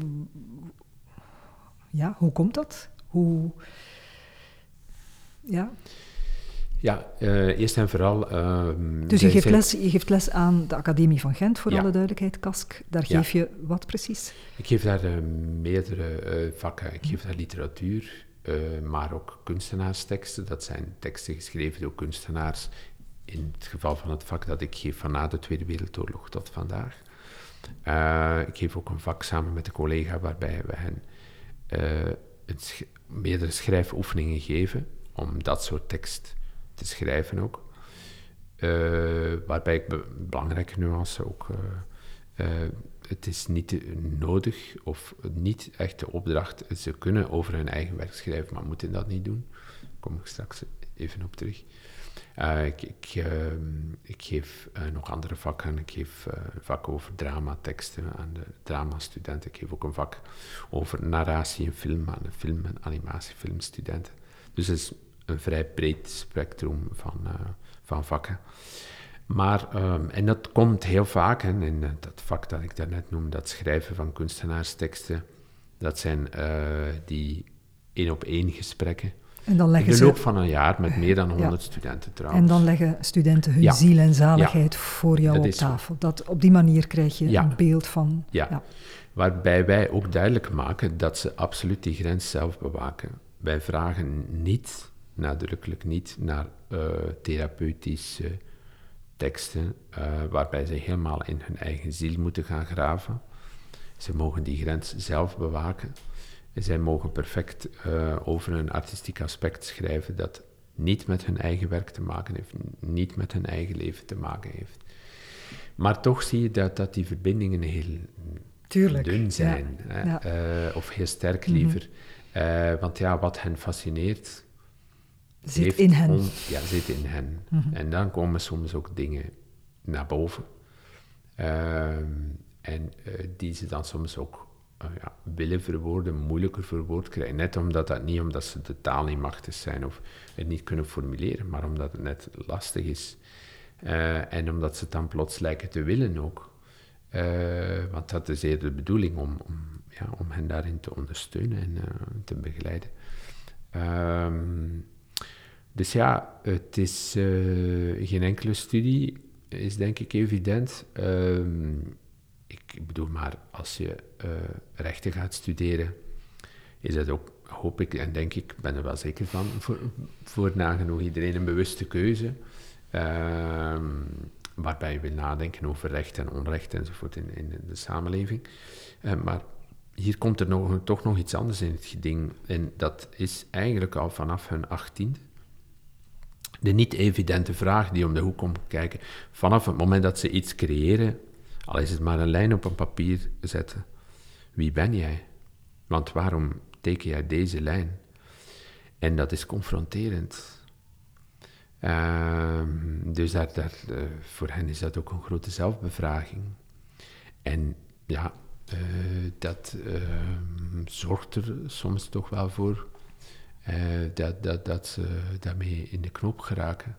ja, hoe komt dat? Hoe, ja.
Ja, eh, eerst en vooral... ehm,
Dus je geeft,
zijn-
les, je geeft les aan de Academie van Gent, voor
Ja.
alle duidelijkheid, KASK. Daar
Ja.
geef je wat precies?
Ik geef daar eh, meerdere eh, vakken. Ik geef daar literatuur, maar ook kunstenaarsteksten. Dat zijn teksten geschreven door kunstenaars. In het geval van het vak dat ik geef van na de Tweede Wereldoorlog tot vandaag. Ik geef ook een vak samen met een collega waarbij we hen meerdere schrijfoefeningen geven om dat soort tekst te schrijven ook. Eh, waarbij ik be- belangrijke nuance ook. eh, eh, het is niet nodig of niet echt de opdracht. Ze kunnen over hun eigen werk schrijven, maar moeten dat niet doen. Daar kom ik straks even op terug. Eh, ik, ik, ehm, geef eh, nog andere vakken. Ik geef eh, een vak over dramateksten aan de dramastudenten. Ik geef ook een vak over narratie en film aan de film- en animatiefilmstudenten. Dus het is een vrij breed spectrum van, van vakken. Maar, ehm, en dat komt heel vaak, in dat vak dat ik daarnet noemde, dat schrijven van kunstenaarsteksten, dat zijn die één-op-één gesprekken.
En dan
In
leggen
de
ze
loop van een jaar met meer dan
Ja.
100 studenten trouwens.
En dan leggen studenten hun
Ja.
ziel en zaligheid voor jou
Dat
op tafel. Dat, op die manier krijg je een beeld van...
Ja. Waarbij wij ook duidelijk maken dat ze absoluut die grens zelf bewaken. Wij vragen niet, nadrukkelijk niet, naar eh, therapeutische teksten, eh, waarbij ze helemaal in hun eigen ziel moeten gaan graven. Ze mogen die grens zelf bewaken. Zij mogen perfect eh, over een artistiek aspect schrijven dat niet met hun eigen werk te maken heeft, niet met hun eigen leven te maken heeft. Maar toch zie je dat, dat die verbindingen heel
Tuurlijk.
dun zijn,
Ja,
hè,
ja.
eh, of heel sterk
Mhm.
liever. Eh, want ja, wat hen fascineert,
Zit in hen.
on- ja, zit in hen.
Mhm.
En dan komen soms ook dingen naar boven. Ehm, en die ze dan soms ook ja, willen verwoorden, moeilijker verwoord krijgen. Net omdat dat niet omdat ze de taal niet machtig zijn of het niet kunnen formuleren, maar omdat het net lastig is. Eh, en omdat ze het dan plots lijken te willen ook. Eh, want dat is eerder de bedoeling om, om, ja, om hen daarin te ondersteunen en eh, te begeleiden. Ehm, dus ja, het is geen enkele studie, is denk ik evident. Ehm, ik bedoel maar, als je eh, rechten gaat studeren, is dat ook, hoop ik en denk ik, ben er wel zeker van, voor, voor nagenoeg iedereen een bewuste keuze. Ehm, waarbij je wil nadenken over recht en onrecht enzovoort in, in de samenleving. Eh, maar hier komt er nog, toch nog iets anders in het geding. En dat is eigenlijk al vanaf hun achttiende. De niet-evidente vraag die om de hoek komt kijken. Vanaf het moment dat ze iets creëren, al is het maar een lijn op een papier zetten. Wie ben jij? Want waarom teken jij deze lijn? En dat is confronterend. Ehm, dus daar, daar, eh, voor hen is dat ook een grote zelfbevraging. En ja, eh, dat ehm, zorgt er soms toch wel voor eh, dat, dat, dat ze daarmee in de knoop geraken.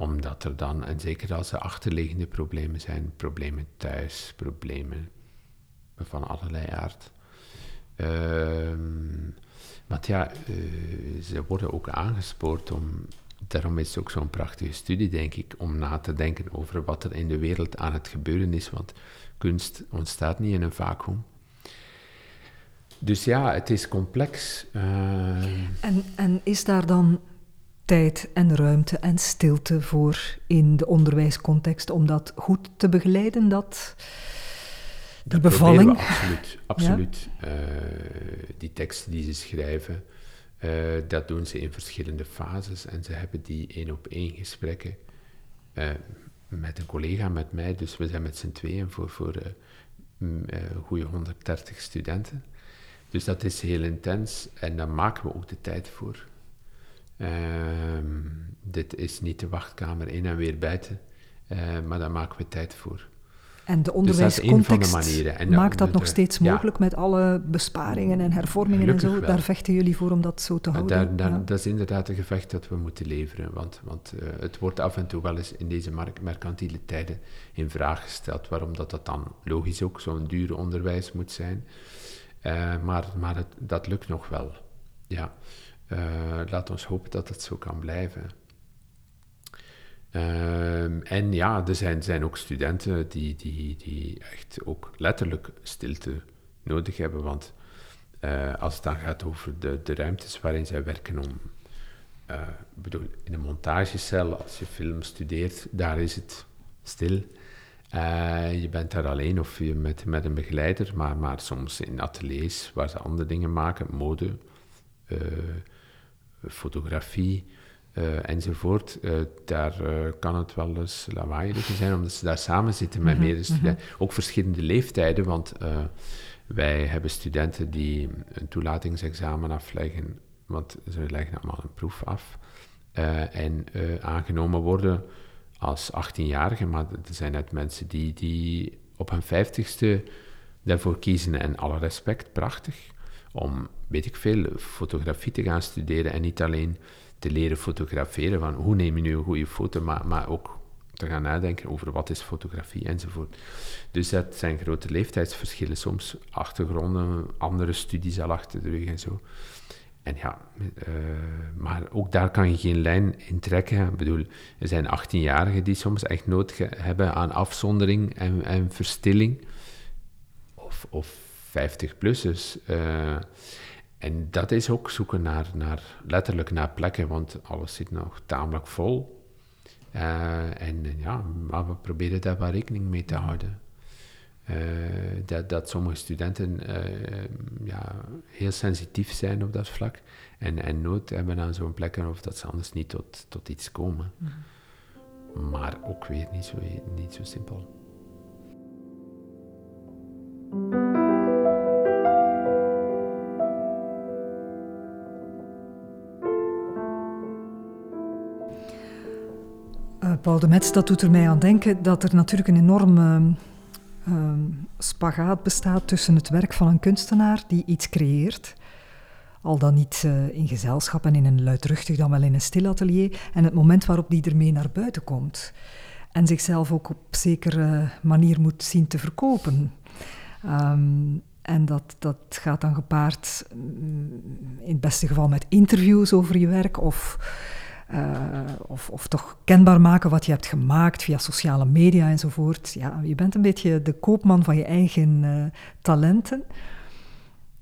Omdat er dan, en zeker als er achterliggende problemen zijn, problemen thuis, problemen van allerlei aard. Ehm, want ja, eh, ze worden ook aangespoord om, daarom is het ook zo'n prachtige studie, denk ik, om na te denken over wat er in de wereld aan het gebeuren is, want kunst ontstaat niet in een vacuüm. Dus ja, het is complex. Ehm,
En, en is daar dan tijd en ruimte en stilte voor in de onderwijscontext om dat goed te begeleiden, dat, die bevalling?
absoluut, absoluut. Eh, die teksten die ze schrijven, uh, dat doen ze in verschillende fases en ze hebben die één op één gesprekken uh, met een collega, met mij, dus we zijn met z'n tweeën voor, voor goede 130 studenten. Dus dat is heel intens en daar maken we ook de tijd voor. Ehm, dit is niet de wachtkamer in en weer buiten, uh, maar daar maken we tijd voor.
En de onderwijscontext dus maakt dat nog steeds mogelijk met alle besparingen en hervormingen en zo. Daar vechten jullie voor om dat zo te houden.
Daar, daar, Dat is inderdaad een gevecht dat we moeten leveren. Want, want uh, het wordt af en toe wel eens in deze mercantiele tijden in vraag gesteld waarom dat, dat dan logisch ook zo'n duur onderwijs moet zijn. Uh, maar maar het, dat lukt nog wel. Ja. Uh, laat ons hopen dat het zo kan blijven. Ehm, en ja, er zijn, zijn ook studenten die, die, die echt ook letterlijk stilte nodig hebben. Want uh, als het dan gaat over de, de ruimtes waarin zij werken om... Uh, bedoel, in een montagecel, als je film studeert, daar is het stil. Je bent daar alleen of je met, met een begeleider, maar, maar soms in ateliers waar ze andere dingen maken, mode, fotografie, uh, enzovoort, uh, daar uh, kan het wel eens lawaaieriger zijn, omdat ze daar samen zitten met mm -hmm, medestudenten. Ook verschillende leeftijden, want wij hebben studenten die een toelatingsexamen afleggen, want ze leggen allemaal een proef af, en aangenomen worden als 18-jarigen, maar er zijn net mensen die, die op hun vijftigste daarvoor kiezen, en alle respect, prachtig, om, weet ik veel, fotografie te gaan studeren en niet alleen te leren fotograferen. Van hoe neem je nu een goede foto, maar, maar ook te gaan nadenken over wat is fotografie enzovoort. Dus dat zijn grote leeftijdsverschillen, soms achtergronden, andere studies al achter de en zo. En ja, uh, maar ook daar kan je geen lijn in trekken. Ik bedoel, er zijn 18-jarigen die soms echt nood hebben aan afzondering en, en verstilling. Of, of 50-plussers. Uh, en dat is ook zoeken naar, naar, letterlijk naar plekken, want alles zit nog tamelijk vol. Uh, en ja, maar we proberen daar wel rekening mee te houden. Uh, dat, dat sommige studenten ja, heel sensitief zijn op dat vlak en, en nood hebben aan zo'n plekken of dat ze anders niet tot, tot iets komen. Mm. Maar ook weer niet zo, niet zo simpel.
Paul de Metz, dat doet er mij aan denken dat er natuurlijk een enorme uh, spagaat bestaat tussen het werk van een kunstenaar die iets creëert, al dan niet uh, in gezelschap en in een luidruchtig, dan wel in een stil atelier, en het moment waarop die ermee naar buiten komt. En zichzelf ook op zekere manier moet zien te verkopen. Um, en dat, dat gaat dan gepaard, mm, in het beste geval, met interviews over je werk of uh, of, of toch kenbaar maken wat je hebt gemaakt via sociale media enzovoort. Ja, je bent een beetje de koopman van je eigen uh, talenten.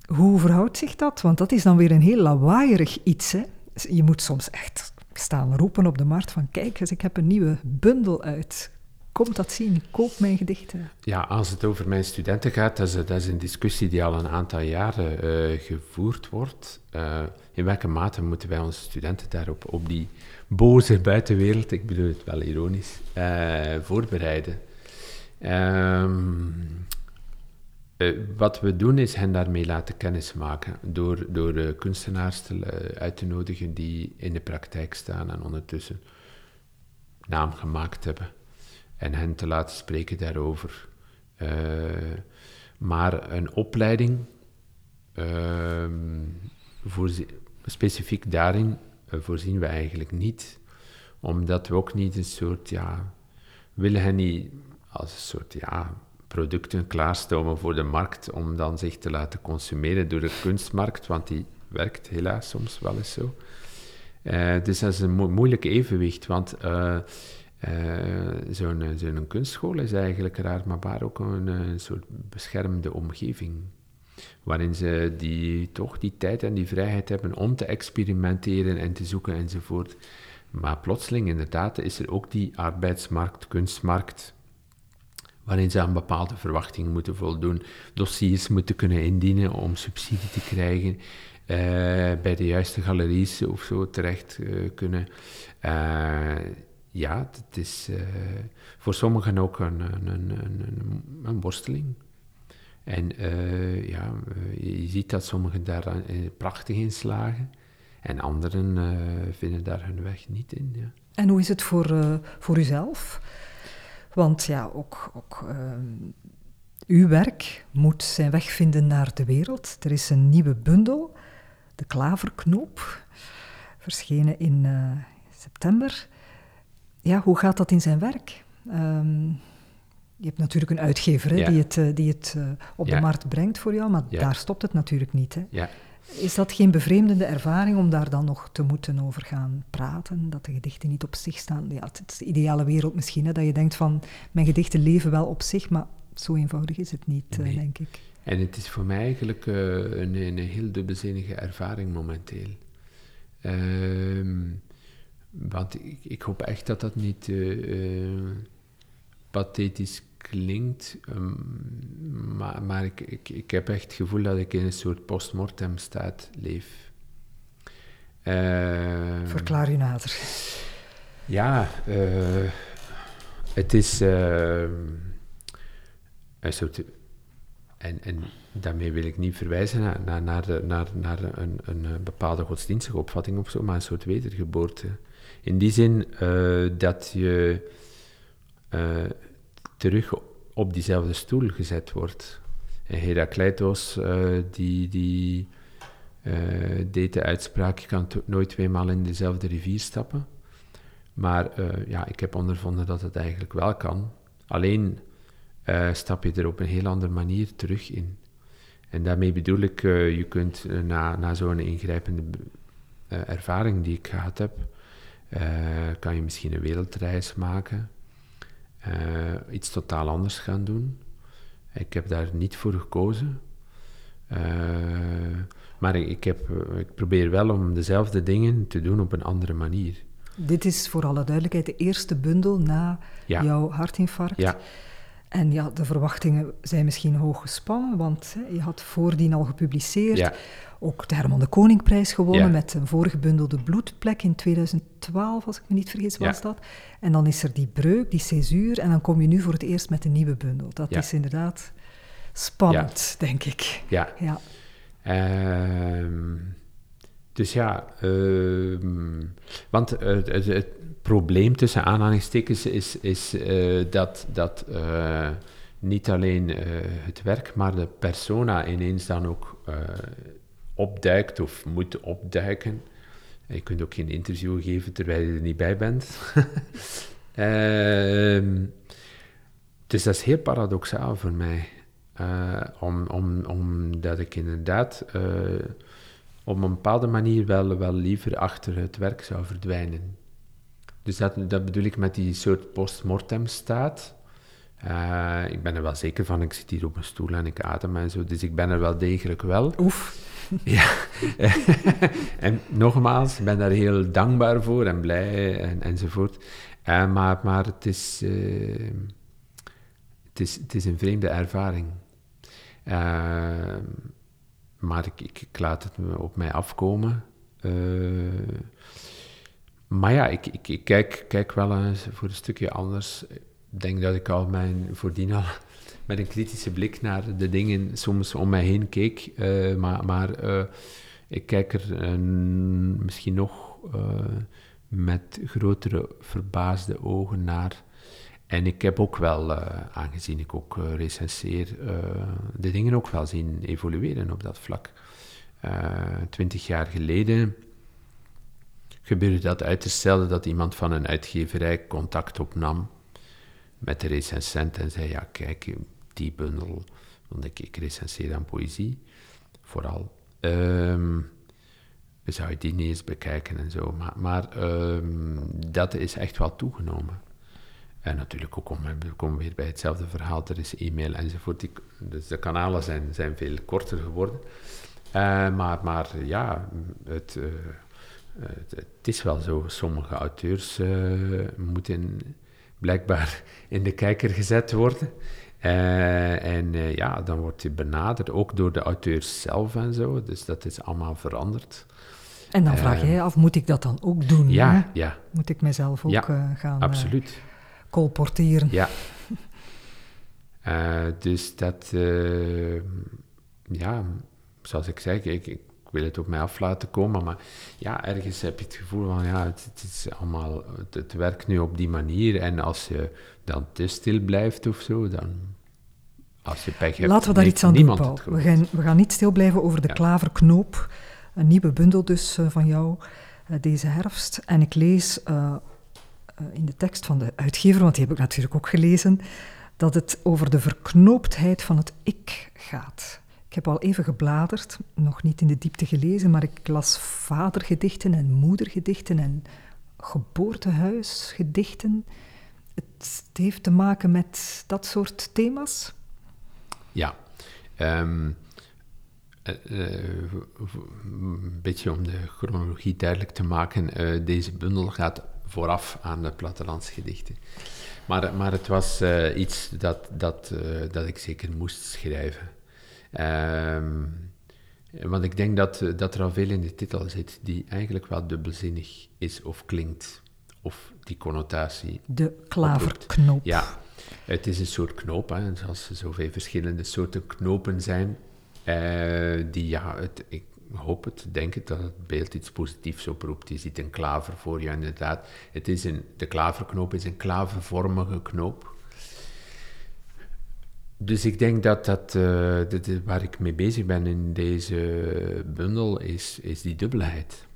Hoe verhoudt zich dat? Want dat is dan weer een heel lawaaierig iets. Hè? Je moet soms echt staan roepen op de markt van kijk eens, ik heb een nieuwe bundel uit. Komt dat zien, koop mijn gedichten.
Ja, als het over mijn studenten gaat, dat is, dat is een discussie die al een aantal jaren uh, gevoerd wordt. Uh, in welke mate moeten wij onze studenten daarop, op die boze buitenwereld, ik bedoel het wel ironisch, uh, voorbereiden? Um, wat we doen is hen daarmee laten kennismaken door, door kunstenaars te, uit te nodigen die in de praktijk staan en ondertussen naam gemaakt hebben en hen te laten spreken daarover. Uh, maar een opleiding, uh, specifiek daarin, uh, voorzien we eigenlijk niet. Omdat we ook niet een soort, ja, willen hen niet als een soort, ja, producten klaarstomen voor de markt om dan zich te laten consumeren door de kunstmarkt, want die werkt helaas soms wel eens zo. Uh, dus dat is een mo moeilijk evenwicht, want uh, Zo'n zo kunstschool is eigenlijk raar, maar waar ook een, een, soort beschermde omgeving. waarin ze die, toch die tijd en die vrijheid hebben om te experimenteren en te zoeken enzovoort. Maar plotseling, inderdaad, is er ook die arbeidsmarkt, kunstmarkt, waarin ze aan bepaalde verwachtingen moeten voldoen, dossiers moeten kunnen indienen om subsidie te krijgen, bij de juiste galeries of zo terecht kunnen. Ja, het is voor sommigen ook een, een, een, een, worsteling. En ja, je ziet dat sommigen daar prachtig in slagen. En anderen vinden daar hun weg niet in. Ja.
En hoe is het voor, voor uzelf? Want ja, ook, ook uw werk moet zijn weg vinden naar de wereld. Er is een nieuwe bundel de Klaverknoop, verschenen in uh, september. Ja, hoe gaat dat in zijn werk? Um, je hebt natuurlijk een uitgever hè, ja. die het, uh, die het uh, op ja. de markt brengt voor jou, maar ja. daar stopt het natuurlijk niet. Hè? Is dat geen bevreemdende ervaring om daar dan nog te moeten over gaan praten? Dat de gedichten niet op zich staan? Ja, het is de ideale wereld misschien, hè, dat je denkt van mijn gedichten leven wel op zich, maar zo eenvoudig is het niet, nee. denk ik.
En het is voor mij eigenlijk uh, een, een, heel dubbelzinnige ervaring momenteel. Um, want ik, ik, hoop echt dat dat niet uh, pathetisch klinkt, um, maar, maar ik, ik, ik, heb echt het gevoel dat ik in een soort postmortem staat leef.
Uh, Verklaar je nader.
Ja, het is een soort en, en daarmee wil ik niet verwijzen naar, naar, naar, naar, naar een, een, bepaalde godsdienstige opvatting of zo, maar een soort wedergeboorte. In die zin uh, dat je uh, terug op diezelfde stoel gezet wordt. En Herakleitos, uh, die, die deed de uitspraak, je kan nooit tweemaal in dezelfde rivier stappen. Maar ja, ik heb ondervonden dat het eigenlijk wel kan. Alleen stap je er op een heel andere manier terug in. En daarmee bedoel ik, je kunt na, na zo'n ingrijpende ervaring die ik gehad heb, kan je misschien een wereldreis maken, iets totaal anders gaan doen. Ik heb daar niet voor gekozen. maar ik, ik, heb, ik probeer wel om dezelfde dingen te doen op een andere manier.
Dit is voor alle duidelijkheid de eerste bundel na ja. jouw hartinfarct.
Ja.
En ja, de verwachtingen zijn misschien hoog gespannen, want hè, je had voordien al gepubliceerd.
Ja.
Ook de Herman de Koningprijs gewonnen ja. met een vorige bundel De Bloedplek in 2012, als ik me niet vergis, was dat. En dan is er die breuk, die césuur, en dan kom je nu voor het eerst met een nieuwe bundel. Dat is inderdaad spannend, denk ik.
Ja.
ja.
Uh, dus ja, uh, want het, probleem tussen aanhalingstekens is, is uh, dat, dat uh, niet alleen uh, het werk, maar de persona ineens dan ook opduikt of moet opduiken. Je kunt ook geen interview geven terwijl je er niet bij bent. Ehm, dus dat is heel paradoxaal voor mij. om, om, omdat ik inderdaad op een bepaalde manier wel, wel liever achter het werk zou verdwijnen. Dus dat, dat bedoel ik met die soort post-mortem staat. Uh, ik ben er wel zeker van, ik zit hier op een stoel en ik adem en zo, dus ik ben er wel degelijk wel.
Oef.
Ja. en nogmaals, ik ben daar heel dankbaar voor en blij en, enzovoort. Uh, maar, maar het is, uh, het, is, het is een vreemde ervaring. Maar ik, ik, laat het op mij afkomen. Maar ja, ik, ik, kijk, kijk wel eens voor een stukje anders. Ik denk dat ik al mijn, voordien al met een kritische blik naar de dingen soms om mij heen keek. Uh, maar maar uh, ik kijk er misschien nog met grotere verbaasde ogen naar. En ik heb ook wel, aangezien ik ook recenseer, de dingen ook wel zien evolueren op dat vlak. Twintig jaar geleden gebeurde dat uiterst zelden dat iemand van een uitgeverij contact opnam met de recensent en zei, ja kijk, die bundel, want ik, recenseer aan poëzie, vooral. Um, zou je die niet eens bekijken en zo. Maar, um, dat is echt wel toegenomen. En natuurlijk ook om, we komen weer bij hetzelfde verhaal, er is e-mail enzovoort. Die, dus de kanalen zijn, zijn veel korter geworden. Uh, maar, maar ja, het, uh, het, het, is wel zo. Sommige auteurs uh, moeten blijkbaar in de kijker gezet worden. en ja, dan wordt je benaderd, ook door de auteurs zelf en zo. Dus dat is allemaal veranderd.
En dan vraag jij af, moet ik dat dan ook doen?
Ja,
hè?
ja.
Moet ik mezelf ook
ja,
gaan
absoluut.
Colporteren?
Ja. dus dat, ja, zoals ik zeg, ik, ik, wil het op mij af laten komen, maar ja, ergens heb je het gevoel van, ja, het, het is allemaal, het, het, werkt nu op die manier en als je dan te stil blijft of zo, dan, als je pech hebt,
Laten we daar iets aan doen, Paul. We gaan, we gaan niet stil blijven over de ja. klaverknoop, een nieuwe bundel dus uh, van jou deze herfst. En ik lees uh, in de tekst van de uitgever, want die heb ik natuurlijk ook gelezen, dat het over de verknooptheid van het ik gaat. Ik heb al even gebladerd, nog niet in de diepte gelezen, maar ik las vadergedichten en moedergedichten en geboortehuisgedichten. Het heeft te maken met dat soort thema's?
Ja. Um, uh, een beetje om de chronologie duidelijk te maken, deze bundel gaat vooraf aan de plattelandsgedichten. Maar, maar het was uh, iets dat, dat, dat ik zeker moest schrijven. Um, want ik denk dat, dat er al veel in de titel zit die eigenlijk wel dubbelzinnig is of klinkt. Of die connotatie.
De klaverknoop.
Ja, het is een soort knoop, hè, zoals er zoveel verschillende soorten knopen zijn. Uh, die, ja, het, ik hoop het, denk het, dat het beeld iets positiefs oproept. Je ziet een klaver voor je, inderdaad. Het is een, de klaverknoop is een klavervormige knoop. Dus ik denk dat dat, uh, dat, waar ik mee bezig ben in deze bundel is, is die dubbelheid.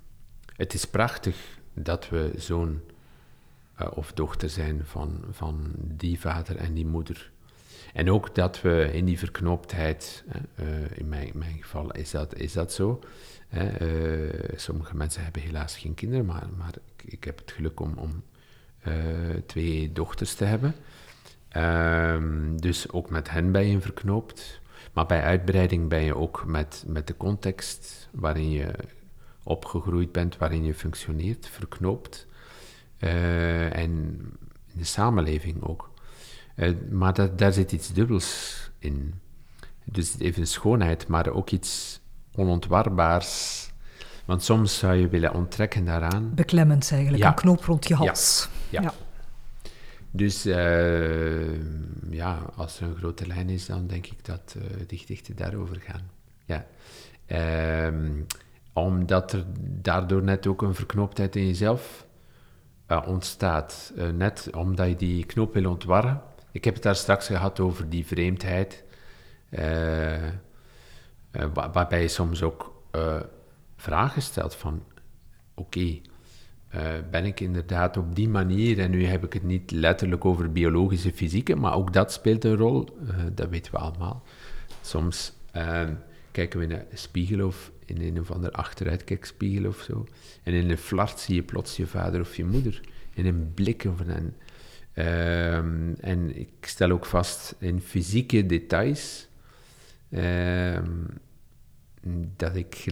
Het is prachtig dat we zoon uh, of dochter zijn van, van die vader en die moeder. En ook dat we in die verknooptheid, uh, in, mijn, mijn geval is dat, is dat zo. sommige mensen hebben helaas geen kinderen, maar, maar ik, ik heb het geluk om, om twee dochters te hebben. Um, dus ook met hen ben je verknoopt. Maar bij uitbreiding ben je ook met, met de context waarin je opgegroeid bent, waarin je functioneert, verknoopt. En in de samenleving ook. Uh, maar dat, daar zit iets dubbels in. Dus even schoonheid, maar ook iets onontwarbaars. Want soms zou je willen onttrekken daaraan.
Beklemmend eigenlijk, ja. een knoop rond je hals.
ja. ja. ja. Dus uh, ja, als er een grote lijn is, dan denk ik dat uh, die gedichten daarover gaan. Ja. Uh, omdat er daardoor net ook een verknooptheid in jezelf uh, ontstaat. net omdat je die knoop wil ontwarren. Ik heb het daar straks gehad over die vreemdheid. Waar, waarbij je soms ook vragen stelt van... Oké, ben ik inderdaad op die manier, en nu heb ik het niet letterlijk over biologische fysieke, maar ook dat speelt een rol, dat weten we allemaal. Soms kijken we in een spiegel of in een of ander achteruitkijkspiegel of zo, en in een flart zie je plots je vader of je moeder, in een blik of een... Ehm, en ik stel ook vast in fysieke details ehm, dat ik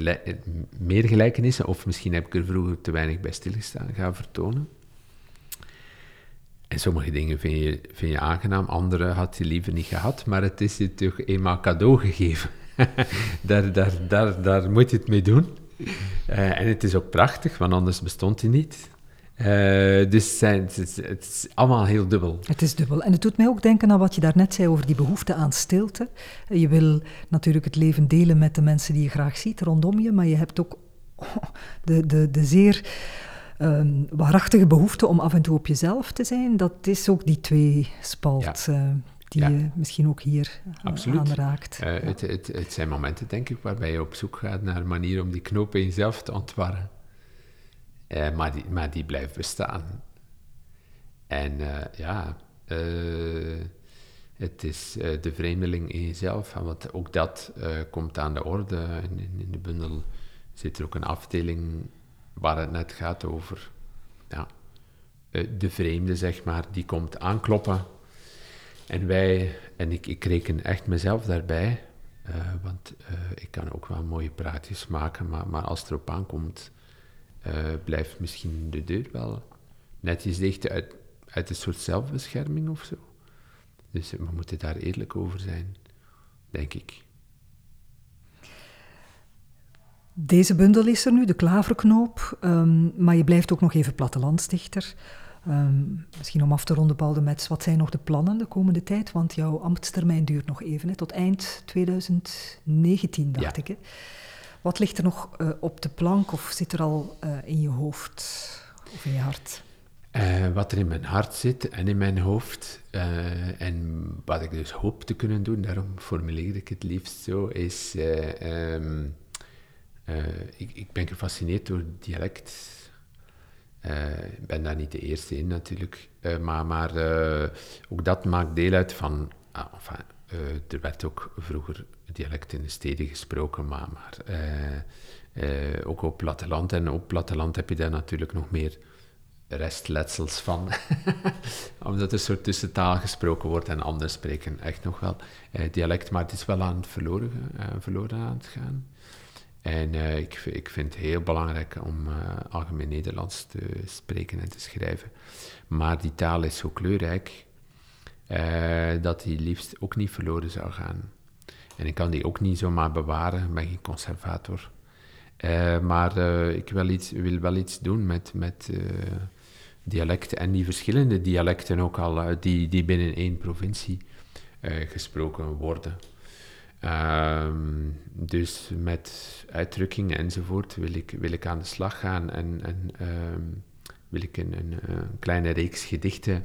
meer gelijkenissen, of misschien heb ik er vroeger te weinig bij stilgestaan, ga vertonen. En sommige dingen vind je, vind je aangenaam, andere had je liever niet gehad, maar het is je toch eenmaal cadeau gegeven. daar, daar, moet je het mee doen. Uh, en het is ook prachtig, want anders bestond hij niet. Uh, dus zijn, het, is, het, is, allemaal heel dubbel.
Het is dubbel. En het doet mij ook denken aan wat je daarnet zei over die behoefte aan stilte. Je wil natuurlijk het leven delen met de mensen die je graag ziet rondom je, maar je hebt ook de, de, de zeer um, waarachtige behoefte om af en toe op jezelf te zijn. Dat is ook die twee spalt. Ja. Uh, die ja. je misschien ook hier
Absoluut.
aanraakt.
Uh, ja. het, het, het zijn momenten, denk ik, waarbij je op zoek gaat naar een manier om die knoop in jezelf te ontwarren. Uh, maar, die, maar die blijft bestaan. En uh, ja, uh, het is de vreemdeling in jezelf. Want ook dat komt aan de orde. In, in, in, de bundel zit er ook een afdeling waar het net gaat over ja, de vreemde, zeg maar, die komt aankloppen. En wij, en ik, ik reken echt mezelf daarbij, want ik kan ook wel mooie praatjes maken, maar, maar als het erop aankomt, blijft misschien de deur wel netjes dicht uit, uit een soort zelfbescherming of zo. Dus we moeten daar eerlijk over zijn, denk ik.
Deze bundel is er nu, de klaverknoop, um, maar je blijft ook nog even plattelandsdichter. Um, misschien om af te ronden, Paul de Mets, wat zijn nog de plannen de komende tijd? Want jouw ambtstermijn duurt nog even, hè, tot eind 2019, dacht ik. Hè? Wat ligt er nog uh, op de plank of zit er al uh, in je hoofd of in je hart?
Uh, wat er in mijn hart zit en in mijn hoofd, en wat ik dus hoop te kunnen doen, daarom formuleer ik het liefst zo, is... Um, ik, ik, ben gefascineerd door dialect. ik ben daar niet de eerste in natuurlijk, maar, maar ook dat maakt deel uit van... Ah, enfin, er werd ook vroeger dialect in de steden gesproken, maar, maar ook op platteland. En op platteland heb je daar natuurlijk nog meer restletsels van. Omdat er een soort tussentaal gesproken wordt en anders spreken echt nog wel eh, dialect, maar het is wel aan het verloren, verloren aan het gaan. En ik, ik vind het heel belangrijk om algemeen Nederlands te spreken en te schrijven. Maar die taal is zo kleurrijk dat die liefst ook niet verloren zou gaan. En ik kan die ook niet zomaar bewaren, ik ben geen conservator. maar ik wil, iets, wil wel iets doen met, met dialecten en die verschillende dialecten ook al, die, die binnen één provincie gesproken worden. Um, dus met uitdrukkingen enzovoort wil ik, wil ik aan de slag gaan en, en um, wil ik een, een, kleine reeks gedichten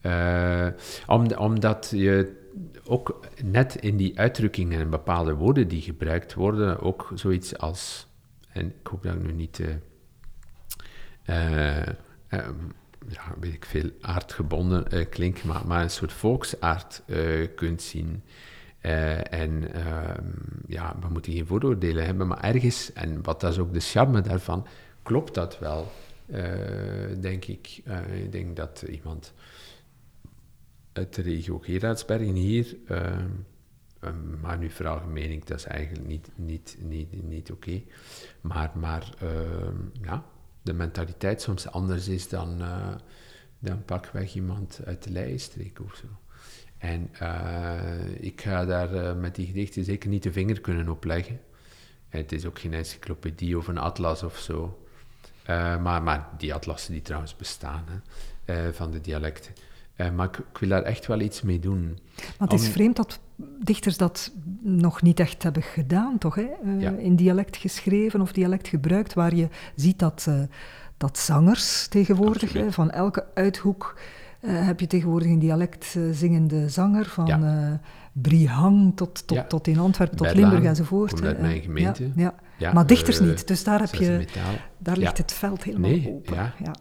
schrijven. Om, omdat je ook net in die uitdrukkingen en bepaalde woorden die gebruikt worden, ook zoiets als, en ik hoop dat ik nu niet uh, ja, weet ik veel, aardgebonden klinkt, maar, maar een soort volksaard kunt zien. en ehm, ja, we moeten geen vooroordelen hebben, maar ergens, en wat dat is ook de charme daarvan, klopt dat wel, denk ik. ik denk dat iemand uit de regio Gerardsbergen hier, ehm, maar nu veralgemen ik, dat is eigenlijk niet, niet, niet, niet oké. Maar, maar ehm, ja, de mentaliteit soms anders is dan, uh, dan pakweg iemand uit de Leijenstreek of zo. En uh, ik ga daar uh, met die gedichten zeker niet de vinger kunnen opleggen. En het is ook geen encyclopedie of een atlas of zo. maar, maar die atlassen die trouwens bestaan, hè, van de dialecten. Maar ik, ik, wil daar echt wel iets mee doen.
Maar het is vreemd dat dichters dat nog niet echt hebben gedaan, toch? Hè? Uh, In dialect geschreven of dialect gebruikt, waar je ziet dat, uh, dat zangers tegenwoordig, hè, van elke uithoek uh, heb je tegenwoordig een dialect zingende zanger, van ja. Brihang tot, tot, ja. tot in Antwerpen, tot
Berlaan,
Limburg enzovoort.
Komt uit mijn gemeente.
Ja, ja. maar dichters niet, dus daar, heb je, daar ligt het veld helemaal
nee,
open.
Ja.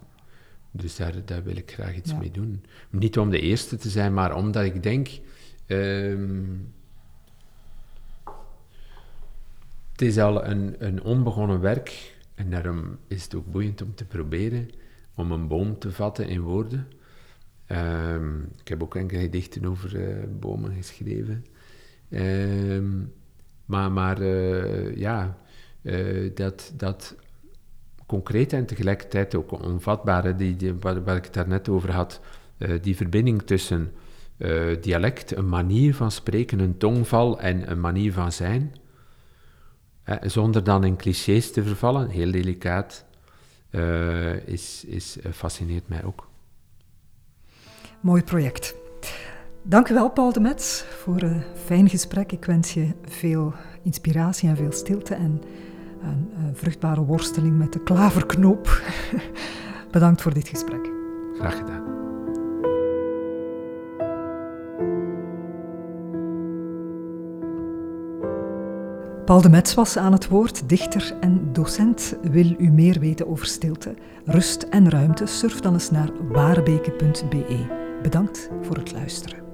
Dus daar, daar wil ik graag iets mee doen. Niet om de eerste te zijn, maar omdat ik denk Um, het is al een, een onbegonnen werk en daarom is het ook boeiend om te proberen om een boom te vatten in woorden. Um, ik heb ook enkele gedichten over uh, bomen geschreven. Um, maar maar uh, ja, uh, dat, dat concrete en tegelijkertijd ook onvatbare, die, die, waar, ik het daarnet over had, die verbinding tussen uh, dialect, een manier van spreken, een tongval en een manier van zijn. zonder dan in clichés te vervallen, heel delicaat, uh, is, is, fascineert mij ook.
Mooi project. Dank u wel, Paul de Mets, voor een fijn gesprek. Ik wens je veel inspiratie en veel stilte en een, een vruchtbare worsteling met de klaverknoop. Bedankt voor dit gesprek.
Graag gedaan.
Paul de Mets was aan het woord, dichter en docent. Wil u meer weten over stilte, rust en ruimte? Surf dan eens naar waarebeke.be. Bedankt voor het luisteren.